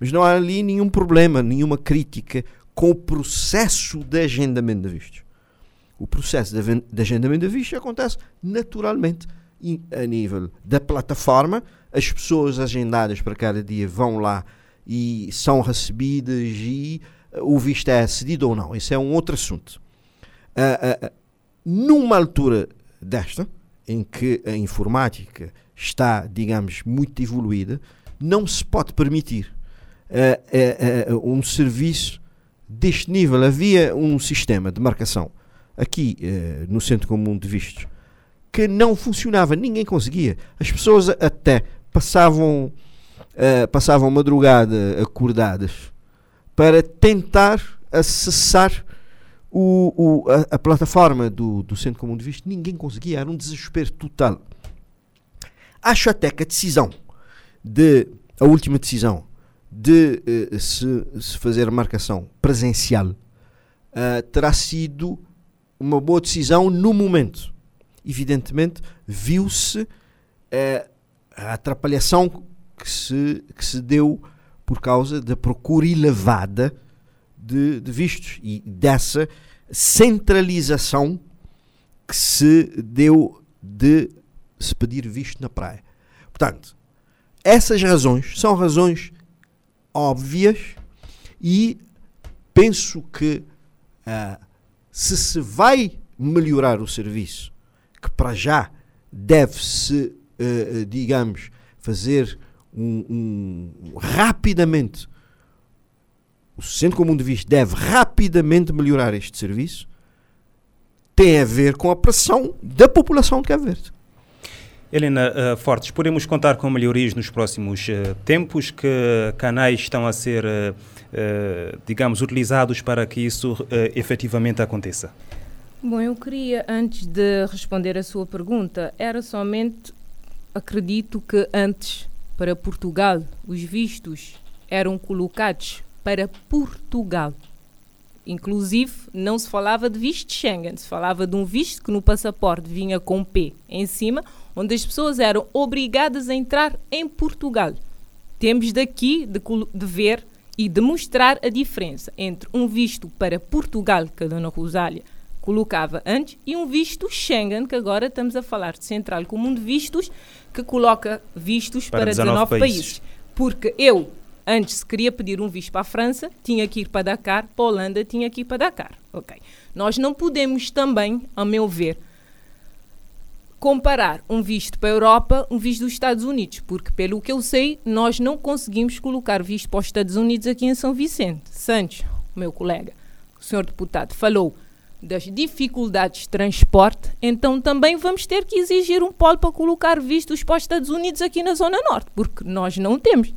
Mas não há ali nenhum problema, nenhuma crítica com o processo de agendamento de vistos. O processo de, de agendamento de vistos acontece naturalmente a nível da plataforma. As pessoas agendadas para cada dia vão lá e são recebidas e o visto é cedido ou não. Isso é um outro assunto. Uh, uh, numa altura desta, em que a informática está, digamos, muito evoluída, não se pode permitir uh, um serviço deste nível. Havia um sistema de marcação aqui no Centro Comum de Vistos que não funcionava, ninguém conseguia. As pessoas até passavam, passavam madrugada acordadas para tentar acessar o, o, a, a, plataforma do, do Centro Comum de Visto. Ninguém conseguia, era um desespero total. Acho até que a decisão de a última decisão de uh, se, se, fazer marcação presencial uh, terá sido uma boa decisão no momento. Evidentemente, viu-se uh, a atrapalhação que se, que se deu por causa da procura elevada de, de vistos e dessa centralização que se deu de se pedir visto na praia. Portanto, essas razões são razões óbvias e penso que uh, se se vai melhorar o serviço, que para já deve-se, uh, digamos, fazer um, um, rapidamente o Centro Comum de Visto deve rapidamente melhorar este serviço, tem a ver com a pressão da população de Cabo Verde. Helena uh, Fortes, podemos contar com melhorias nos próximos uh, tempos? Que canais estão a ser, uh, digamos, utilizados para que isso efetivamente aconteça? Bom, eu queria, antes de responder a sua pergunta, era somente, acredito que antes, para Portugal, os vistos eram colocados para Portugal. Inclusive, não se falava de visto de Schengen, se falava de um visto que no passaporte vinha com P em cima, onde as pessoas eram obrigadas a entrar em Portugal. Temos daqui de, de ver e demonstrar a diferença entre um visto para Portugal, que a Dona Rosália colocava antes, e um visto Schengen, que agora estamos a falar de Central Comum de Vistos, que coloca vistos para, para 19, 19 países. países. Porque eu, Antes, se queria pedir um visto para a França, tinha que ir para Dakar, para a Holanda, tinha que ir para Dakar. Ok. Nós não podemos também, a meu ver, comparar um visto para a Europa, um visto dos Estados Unidos, porque, pelo que eu sei, nós não conseguimos colocar visto para os Estados Unidos aqui em São Vicente. Santos, meu colega, o senhor deputado, falou das dificuldades de transporte, então também vamos ter que exigir um polo para colocar vistos para os Estados Unidos aqui na Zona Norte, porque nós não temos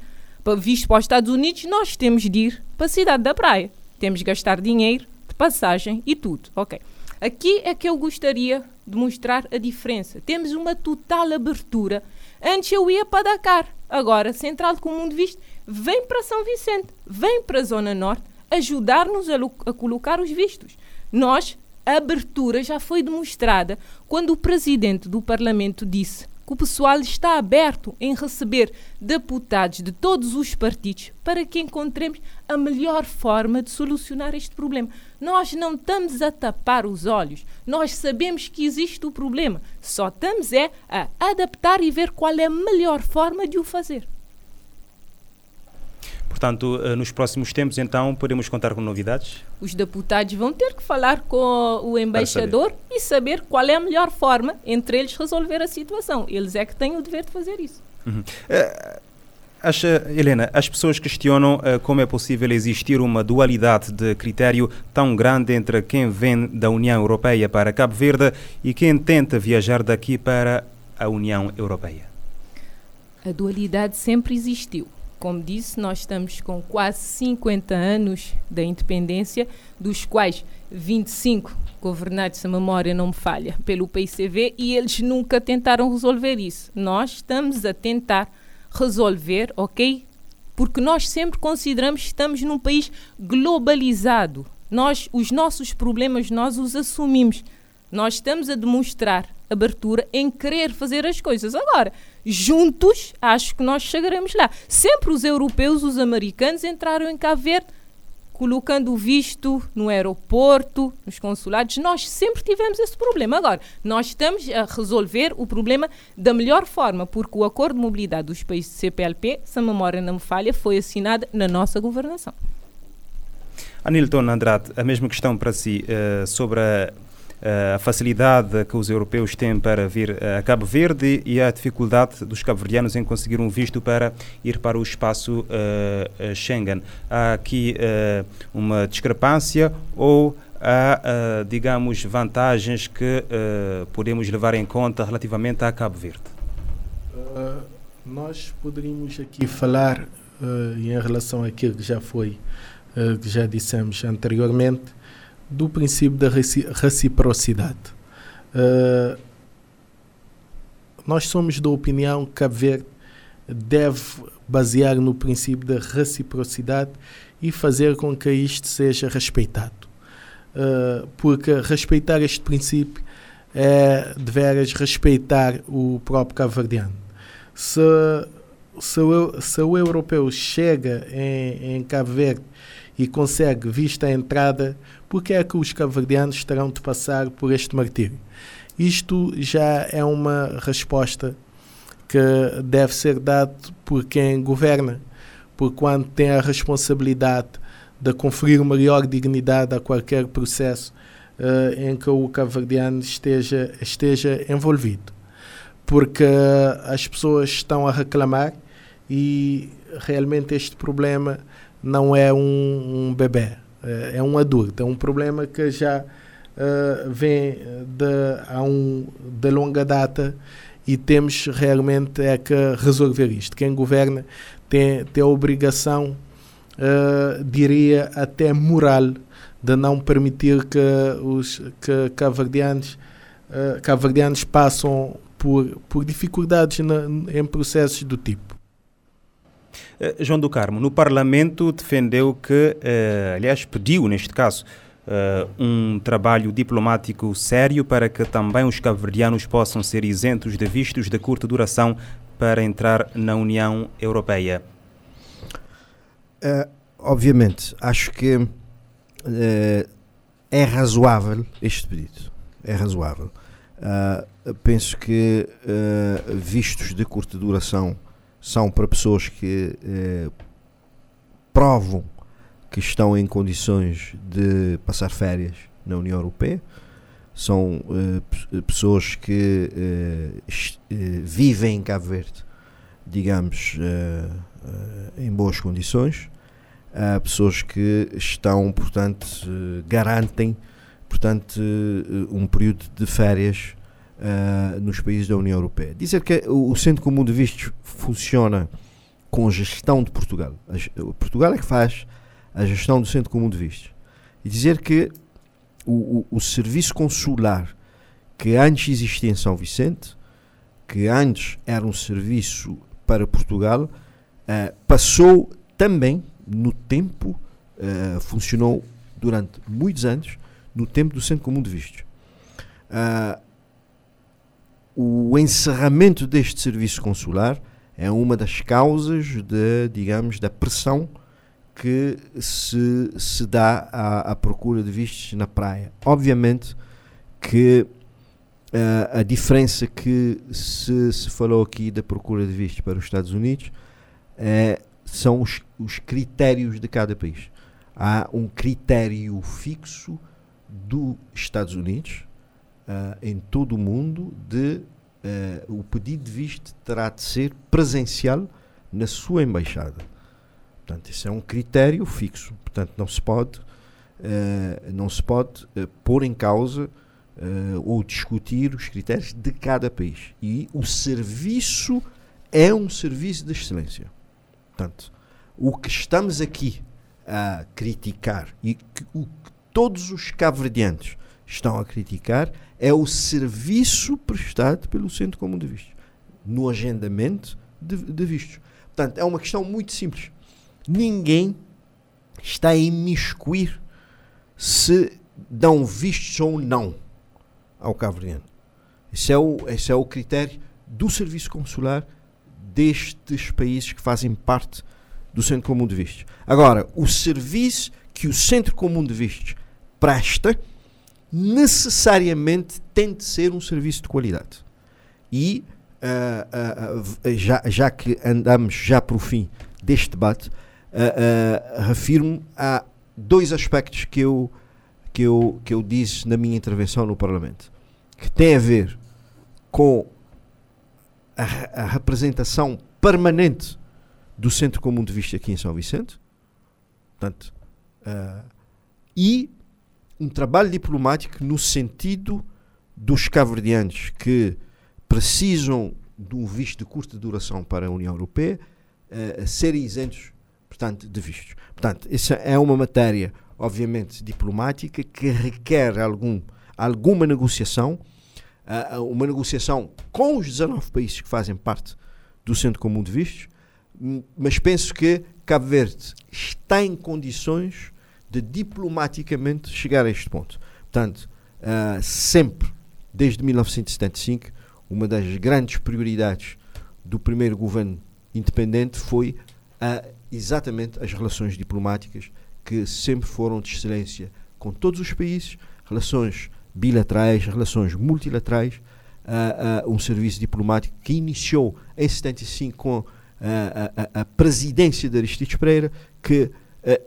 visto para os Estados Unidos, nós temos de ir para a cidade da praia. temos que gastar dinheiro de passagem e tudo. Ok. Aqui é que eu gostaria de mostrar a diferença. Temos uma total abertura. Antes eu ia para Dakar, agora Central Comum de Vista vem para São Vicente, vem para a Zona Norte ajudar-nos a, a colocar os vistos. Nós, a abertura já foi demonstrada quando o presidente do Parlamento disse que o pessoal está aberto em receber deputados de todos os partidos para que encontremos a melhor forma de solucionar este problema. Nós não estamos a tapar os olhos, nós sabemos que existe o problema, só estamos é a adaptar e ver qual é a melhor forma de o fazer. Portanto, eh, nos próximos tempos, então, podemos contar com novidades? Os deputados vão ter que falar com o embaixador saber. e saber qual é a melhor forma entre eles resolver a situação. Eles é que têm o dever de fazer isso. Uhum. Uh, acha, Helena, as pessoas questionam uh, como é possível existir uma dualidade de critério tão grande entre quem vem da União Europeia para Cabo Verde e quem tenta viajar daqui para a União Europeia. A dualidade sempre existiu como disse, nós estamos com quase 50 anos da independência, dos quais 25 governados, se a memória não me falha, pelo PICV e eles nunca tentaram resolver isso. Nós estamos a tentar resolver, ok? Porque nós sempre consideramos que estamos num país globalizado. Nós, os nossos problemas, nós os assumimos. Nós estamos a demonstrar abertura em querer fazer as coisas. Agora, juntos, acho que nós chegaremos lá. Sempre os europeus, os americanos entraram em Cabo Verde colocando o visto no aeroporto, nos consulados. Nós sempre tivemos esse problema. Agora, nós estamos a resolver o problema da melhor forma, porque o Acordo de Mobilidade dos Países do CPLP, se a memória não me falha, foi assinado na nossa governação. Anilton Andrade, a mesma questão para si uh, sobre a a facilidade que os europeus têm para vir a Cabo Verde e a dificuldade dos cabo-verdianos em conseguir um visto para ir para o espaço uh, Schengen. Há aqui uh, uma discrepância ou há, uh, digamos, vantagens que podemos levar em conta relativamente a Cabo Verde? nós poderíamos aqui falar em relação àquilo que já foi, que já dissemos anteriormente, do princípio da reciprocidade. Uh, nós somos da opinião que Cabo Verde deve basear no princípio da reciprocidade e fazer com que isto seja respeitado. Uh, porque respeitar este princípio é deveras respeitar o próprio cabo-verdiano. Se, se, o, se o europeu chega em, em Cabo Verde e consegue, vista a entrada, porque é que os cabo-verdianos terão de passar por este martírio? Isto já é uma resposta que deve ser dada por quem governa, por quando tem a responsabilidade de conferir maior dignidade a qualquer processo uh, em que o cabo-verdiano esteja, esteja envolvido. Porque as pessoas estão a reclamar e realmente este problema não é um, um bebê, é, é um adulto. É um problema que já uh, vem de, a um, de longa data e temos realmente é que resolver isto. Quem governa tem, tem a obrigação, uh, diria até moral, de não permitir que os que cabo-verdianos uh, passam por, por dificuldades na, em processos do tipo. Eh, João do Carmo, no Parlamento defendeu que, uh, aliás, pediu, neste caso, uh, um trabalho diplomático sério para que também os cabo-verdianos possam ser isentos de vistos de curta duração para entrar na União Europeia. obviamente, acho que é razoável este pedido. É razoável. penso que vistos de curta duração são para pessoas que eh, provam que estão em condições de passar férias na União Europeia. São eh, pessoas que eh, eh, vivem em Cabo Verde, digamos, eh, eh, em boas condições. Há pessoas que estão, portanto, garantem, portanto, um período de férias uh, nos países da União Europeia. Dizer que o, Centro Comum de Vistos funciona com gestão de Portugal. Portugal é que faz a gestão do Centro Comum de Vistos e dizer que o, o, o serviço consular que antes existia em São Vicente, que antes era um serviço para Portugal, uh, passou também no tempo, uh, funcionou durante muitos anos, no tempo do Centro Comum de Vistos. Uh, o encerramento deste serviço consular é uma das causas de, digamos, da pressão que se, se dá à, à procura de vistos na praia. Obviamente que uh, a diferença que se, se falou aqui da procura de vistos para os Estados Unidos é, são os, os critérios de cada país. Há um critério fixo dos Estados Unidos uh, em todo o mundo de uh, o pedido de visto terá de ser presencial na sua embaixada. Portanto, isso é um critério fixo. Portanto, não se pode, uh, não se pode pôr em causa ou discutir os critérios de cada país. E o serviço é um serviço de excelência. Portanto, o que estamos aqui a criticar e que, o que todos os cabo-verdianos estão a criticar é o serviço prestado pelo Centro Comum de Vistos, no agendamento de, de vistos. Portanto, é uma questão muito simples. Ninguém está a imiscuir se dão vistos ou não ao cabo verdiano. Esse é o, esse é o critério do serviço consular destes países que fazem parte do Centro Comum de Vistos. Agora, o serviço que o Centro Comum de Vistos presta necessariamente tem de ser um serviço de qualidade. E uh, uh, já, já que andamos já para o fim deste debate, uh, refirmo a dois aspectos que eu, que, eu, que eu disse na minha intervenção no Parlamento, que tem a ver com a, a representação permanente do Centro Comum de Vista aqui em São Vicente, portanto, e um trabalho diplomático no sentido dos cabo-verdianos que precisam de um visto de curta duração para a União Europeia uh, serem isentos, portanto, de vistos. Portanto, essa é uma matéria, obviamente, diplomática que requer algum, alguma negociação, uh, uma negociação com os 19 países que fazem parte do Centro Comum de Vistos, mas penso que Cabo Verde está em condições de diplomaticamente chegar a este ponto. Portanto, uh, sempre, desde 1975, uma das grandes prioridades do primeiro governo independente foi uh, exatamente as relações diplomáticas que sempre foram de excelência com todos os países, relações bilaterais, relações multilaterais, uh, um serviço diplomático que iniciou em 75 com a, a, presidência de Aristides Pereira, que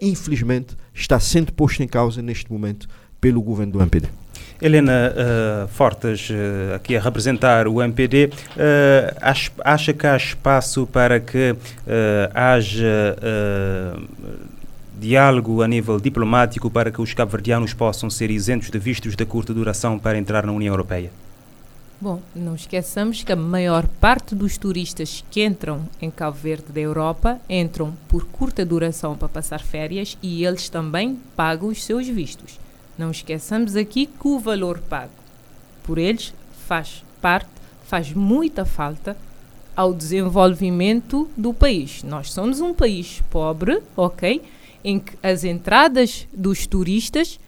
infelizmente, está sendo posto em causa neste momento pelo governo do MPD. Helena uh, Fortes, uh, aqui a representar o MPD, uh, acha que há espaço para que haja diálogo a nível diplomático para que os cabo-verdianos possam ser isentos de vistos de curta duração para entrar na União Europeia? Bom, não esqueçamos que a maior parte dos turistas que entram em Cabo Verde da Europa entram por curta duração para passar férias e eles também pagam os seus vistos. Não esqueçamos aqui que o valor pago por eles faz parte, faz muita falta ao desenvolvimento do país. Nós somos um país pobre, ok? Em que as entradas dos turistas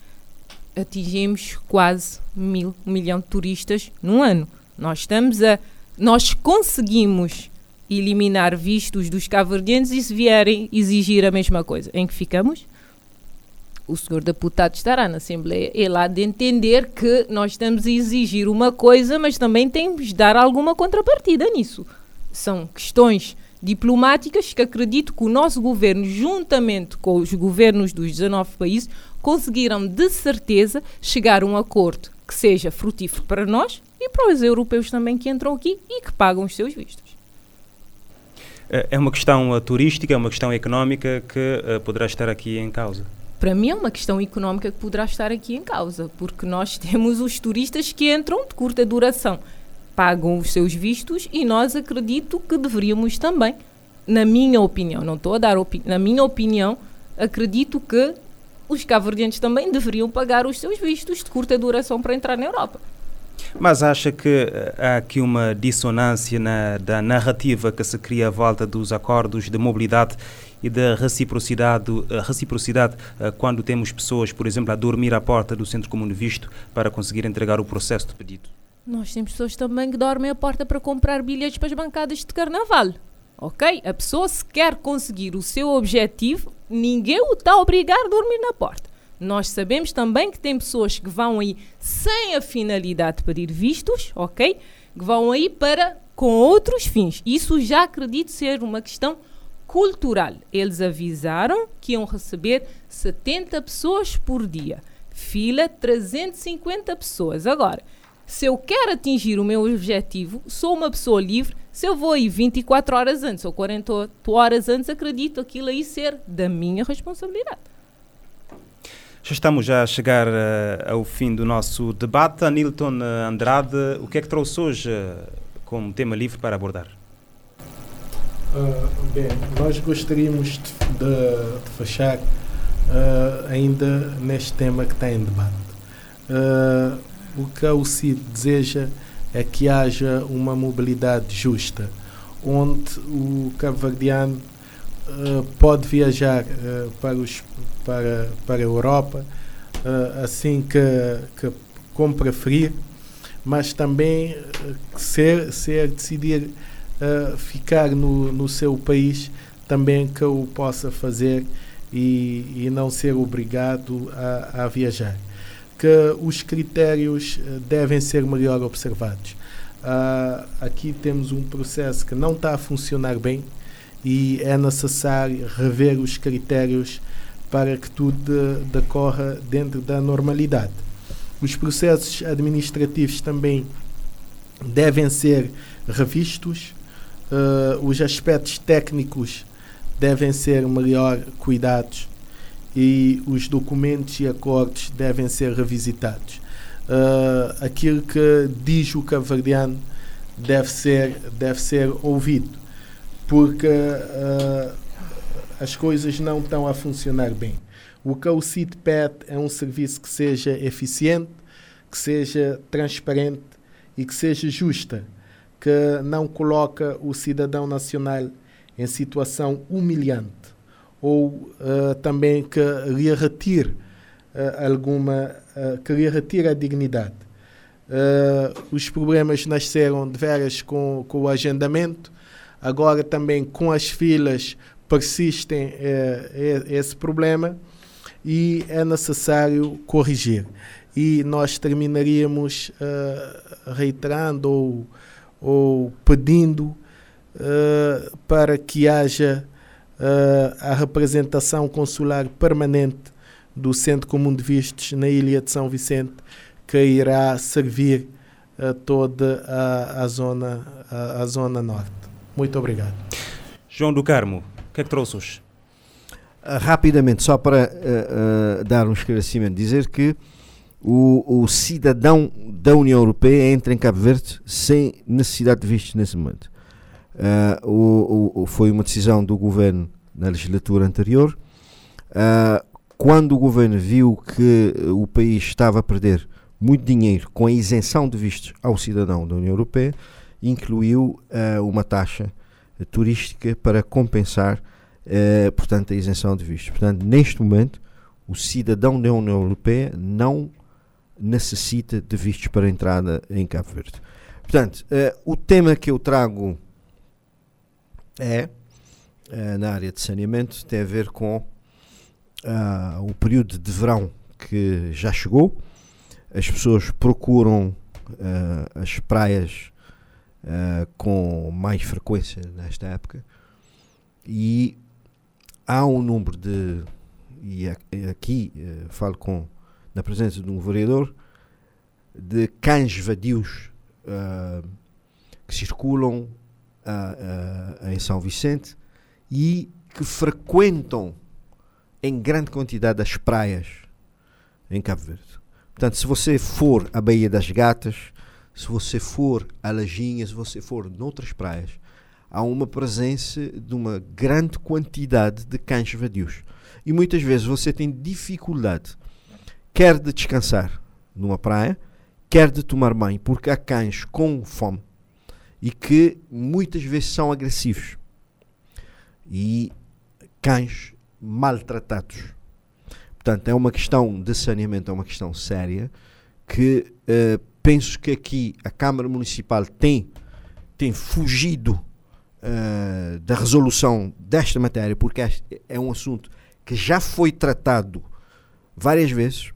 atingimos quase mil, um milhão de turistas num ano. Nós estamos a. Nós conseguimos eliminar vistos dos caverdianos e se vierem exigir a mesma coisa. Em que ficamos? O senhor deputado estará na Assembleia. Ele há de entender que nós estamos a exigir uma coisa, mas também temos de dar alguma contrapartida nisso. São questões diplomáticas que acredito que o nosso governo, juntamente com os governos dos 19 países, conseguiram de certeza chegar a um acordo que seja frutífero para nós e para os europeus também que entram aqui e que pagam os seus vistos. É, é uma questão uh, turística, é uma questão económica que uh, poderá estar aqui em causa. Para mim é uma questão económica que poderá estar aqui em causa, porque nós temos os turistas que entram de curta duração, pagam os seus vistos e nós acredito que deveríamos também, na minha opinião, não estou a dar opinião, na minha opinião, acredito que os cabo-verdianos também deveriam pagar os seus vistos de curta duração para entrar na Europa. Mas acha que eh, há aqui uma dissonância na, da narrativa que se cria à volta dos acordos de mobilidade e da reciprocidade, reciprocidade eh, quando temos pessoas, por exemplo, a dormir à porta do Centro Comum de Visto para conseguir entregar o processo de pedido? Nós temos pessoas também que dormem à porta para comprar bilhetes para as bancadas de carnaval. Ok? A pessoa, se quer conseguir o seu objetivo, ninguém o está a obrigar a dormir na porta. Nós sabemos também que tem pessoas que vão aí sem a finalidade de pedir vistos, ok? Que vão aí para com outros fins. Isso já acredito ser uma questão cultural. Eles avisaram que iam receber 70 pessoas por dia. Fila 350 pessoas. Agora, se eu quero atingir o meu objetivo, sou uma pessoa livre. Se eu vou aí 24 horas antes ou 48 horas antes, acredito aquilo aí ser da minha responsabilidade. Já estamos já a chegar uh, ao fim do nosso debate. Anilton uh, Andrade, o que é que trouxe hoje uh, como tema livre para abordar? bem, nós gostaríamos de, de, de fechar ainda neste tema que está em debate. O que a UCID deseja é que haja uma mobilidade justa, onde o cabo-verdiano uh, pode viajar uh, para, os, para, para a Europa uh, assim que, que como preferir, mas também ser, ser decidir ficar no, no seu país também que o possa fazer e, e não ser obrigado a, a viajar que os critérios eh, devem ser melhor observados. Uh, aqui temos um processo que não está a funcionar bem e é necessário rever os critérios para que tudo decorra dentro da normalidade. Os processos administrativos também devem ser revistos, uh, os aspectos técnicos devem ser melhor cuidados e os documentos e acordos devem ser revisitados. Uh, aquilo que diz o cabo-verdiano deve ser, deve ser ouvido, porque uh, as coisas não estão a funcionar bem. O que o CID pede é um serviço que seja eficiente, que seja transparente e que seja justa, que não coloca o cidadão nacional em situação humilhante ou uh, também que lhe retire uh, alguma, uh, que lhe retire a dignidade. os problemas nasceram de veras com, com o agendamento, agora também com as filas persistem esse problema e é necessário corrigir. E nós terminaríamos reiterando ou, ou pedindo para que haja uh, a representação consular permanente do Centro Comum de Vistos na Ilha de São Vicente, que irá servir a toda a, a zona, a, a, zona norte. Muito obrigado. João do Carmo, o que é que trouxe hoje? Uh, rapidamente, só para uh, dar um esclarecimento, dizer que o, o, cidadão da União Europeia entra em Cabo Verde sem necessidade de vistos nesse momento. Uh, o, o, foi uma decisão do governo na legislatura anterior. Uh, quando o governo viu que o país estava a perder muito dinheiro com a isenção de vistos ao cidadão da União Europeia, incluiu uh, uma taxa turística para compensar, portanto, a isenção de vistos. Portanto, neste momento, o cidadão da União Europeia não necessita de vistos para entrada em Cabo Verde. Portanto, o tema que eu trago é, uh, na área de saneamento, tem a ver com uh, o período de verão que já chegou. As pessoas procuram uh, as praias com mais frequência nesta época e há um número de e aqui falo com na presença de um vereador de cães vadios uh, que circulam em São Vicente e que frequentam em grande quantidade as praias em Cabo Verde. Portanto, se você for à Baía das Gatas, se você for a Lajinha, se você for noutras praias, há uma presença de uma grande quantidade de cães vadios. E muitas vezes você tem dificuldade, quer de descansar numa praia, quer de tomar banho, porque há cães com fome e que muitas vezes são agressivos e cães maltratados. Portanto, é uma questão de saneamento, é uma questão séria que uh, penso que aqui a Câmara Municipal tem, tem fugido uh, da resolução desta matéria, porque é um assunto que já foi tratado várias vezes.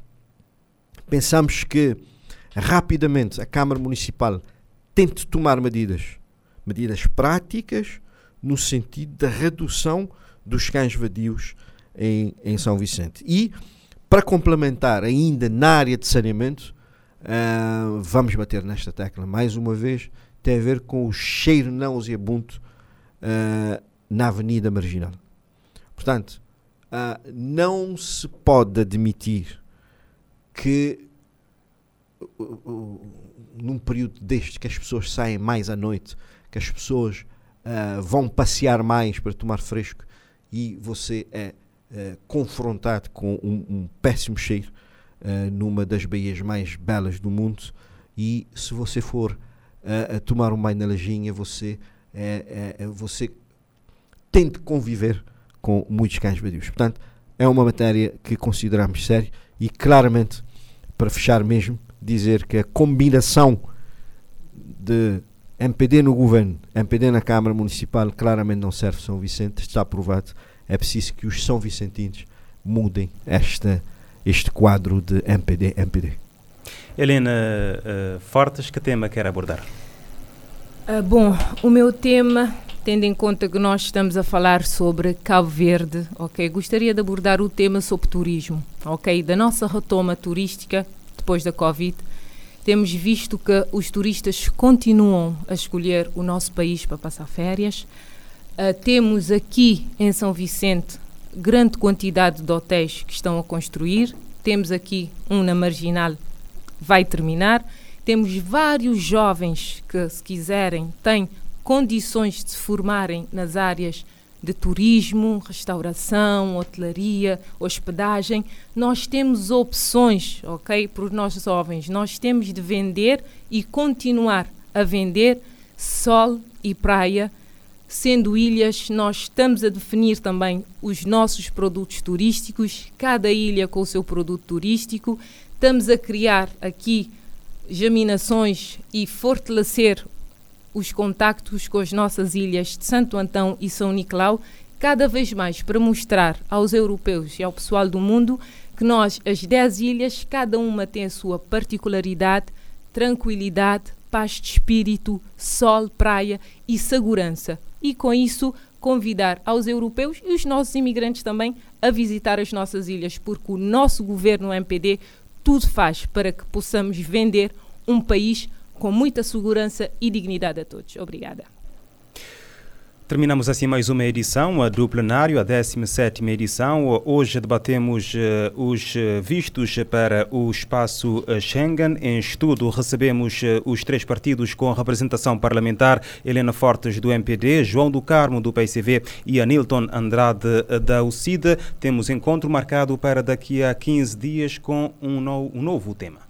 Pensamos que rapidamente a Câmara Municipal tente tomar medidas, medidas práticas, no sentido da redução dos cães vadios em, em São Vicente. E, para complementar, ainda na área de saneamento, uh, vamos bater nesta tecla mais uma vez, tem a ver com o cheiro nauseabundo uh, na Avenida Marginal. Portanto, uh, não se pode admitir que num período deste que as pessoas saem mais à noite, que as pessoas uh, vão passear mais para tomar fresco e você é uh, confrontado com um, um péssimo cheiro uh, numa das baías mais belas do mundo e se você for a tomar um banho na lajinha, você, é, é, você tem de conviver com muitos cães vadios. Portanto, é uma matéria que consideramos séria e claramente, para fechar mesmo, dizer que a combinação de MPD no governo, MPD na Câmara Municipal, claramente não serve São Vicente, está aprovado. É preciso que os São Vicentinos mudem esta, este quadro de MPD, MPD. Helena uh, Fortes, que tema quer abordar? Uh, bom, o meu tema, tendo em conta que nós estamos a falar sobre Cabo Verde, ok, gostaria de abordar o tema sobre turismo, ok, da nossa retoma turística depois da Covid, temos visto que os turistas continuam a escolher o nosso país para passar férias. Uh, temos aqui em São Vicente grande quantidade de hotéis que estão a construir. Temos aqui um na Marginal, vai terminar. Temos vários jovens que, se quiserem, têm condições de se formarem nas áreas de turismo, restauração, hotelaria, hospedagem, nós temos opções, ok, para os nossos jovens. Nós temos de vender e continuar a vender sol e praia. Sendo ilhas, nós estamos a definir também os nossos produtos turísticos, cada ilha com o seu produto turístico. Estamos a criar aqui germinações e fortalecer os contactos com as nossas ilhas de Santo Antão e São Nicolau, cada vez mais para mostrar aos europeus e ao pessoal do mundo que nós, as 10 ilhas, cada uma tem a sua particularidade, tranquilidade, paz de espírito, sol, praia e segurança. E com isso, convidar aos europeus e os nossos imigrantes também a visitar as nossas ilhas, porque o nosso governo MPD tudo faz para que possamos vender um país com muita segurança e dignidade a todos. Obrigada. Terminamos assim mais uma edição do plenário, a 17 edição. Hoje debatemos uh, os eh, vistos para o espaço uh, Schengen. Em estudo recebemos os três partidos com representação parlamentar, Helena Fortes do MPD, João do Carmo do PCV e Anilton Andrade da UCIDA. Temos encontro marcado para daqui a 15 dias com um novo tema.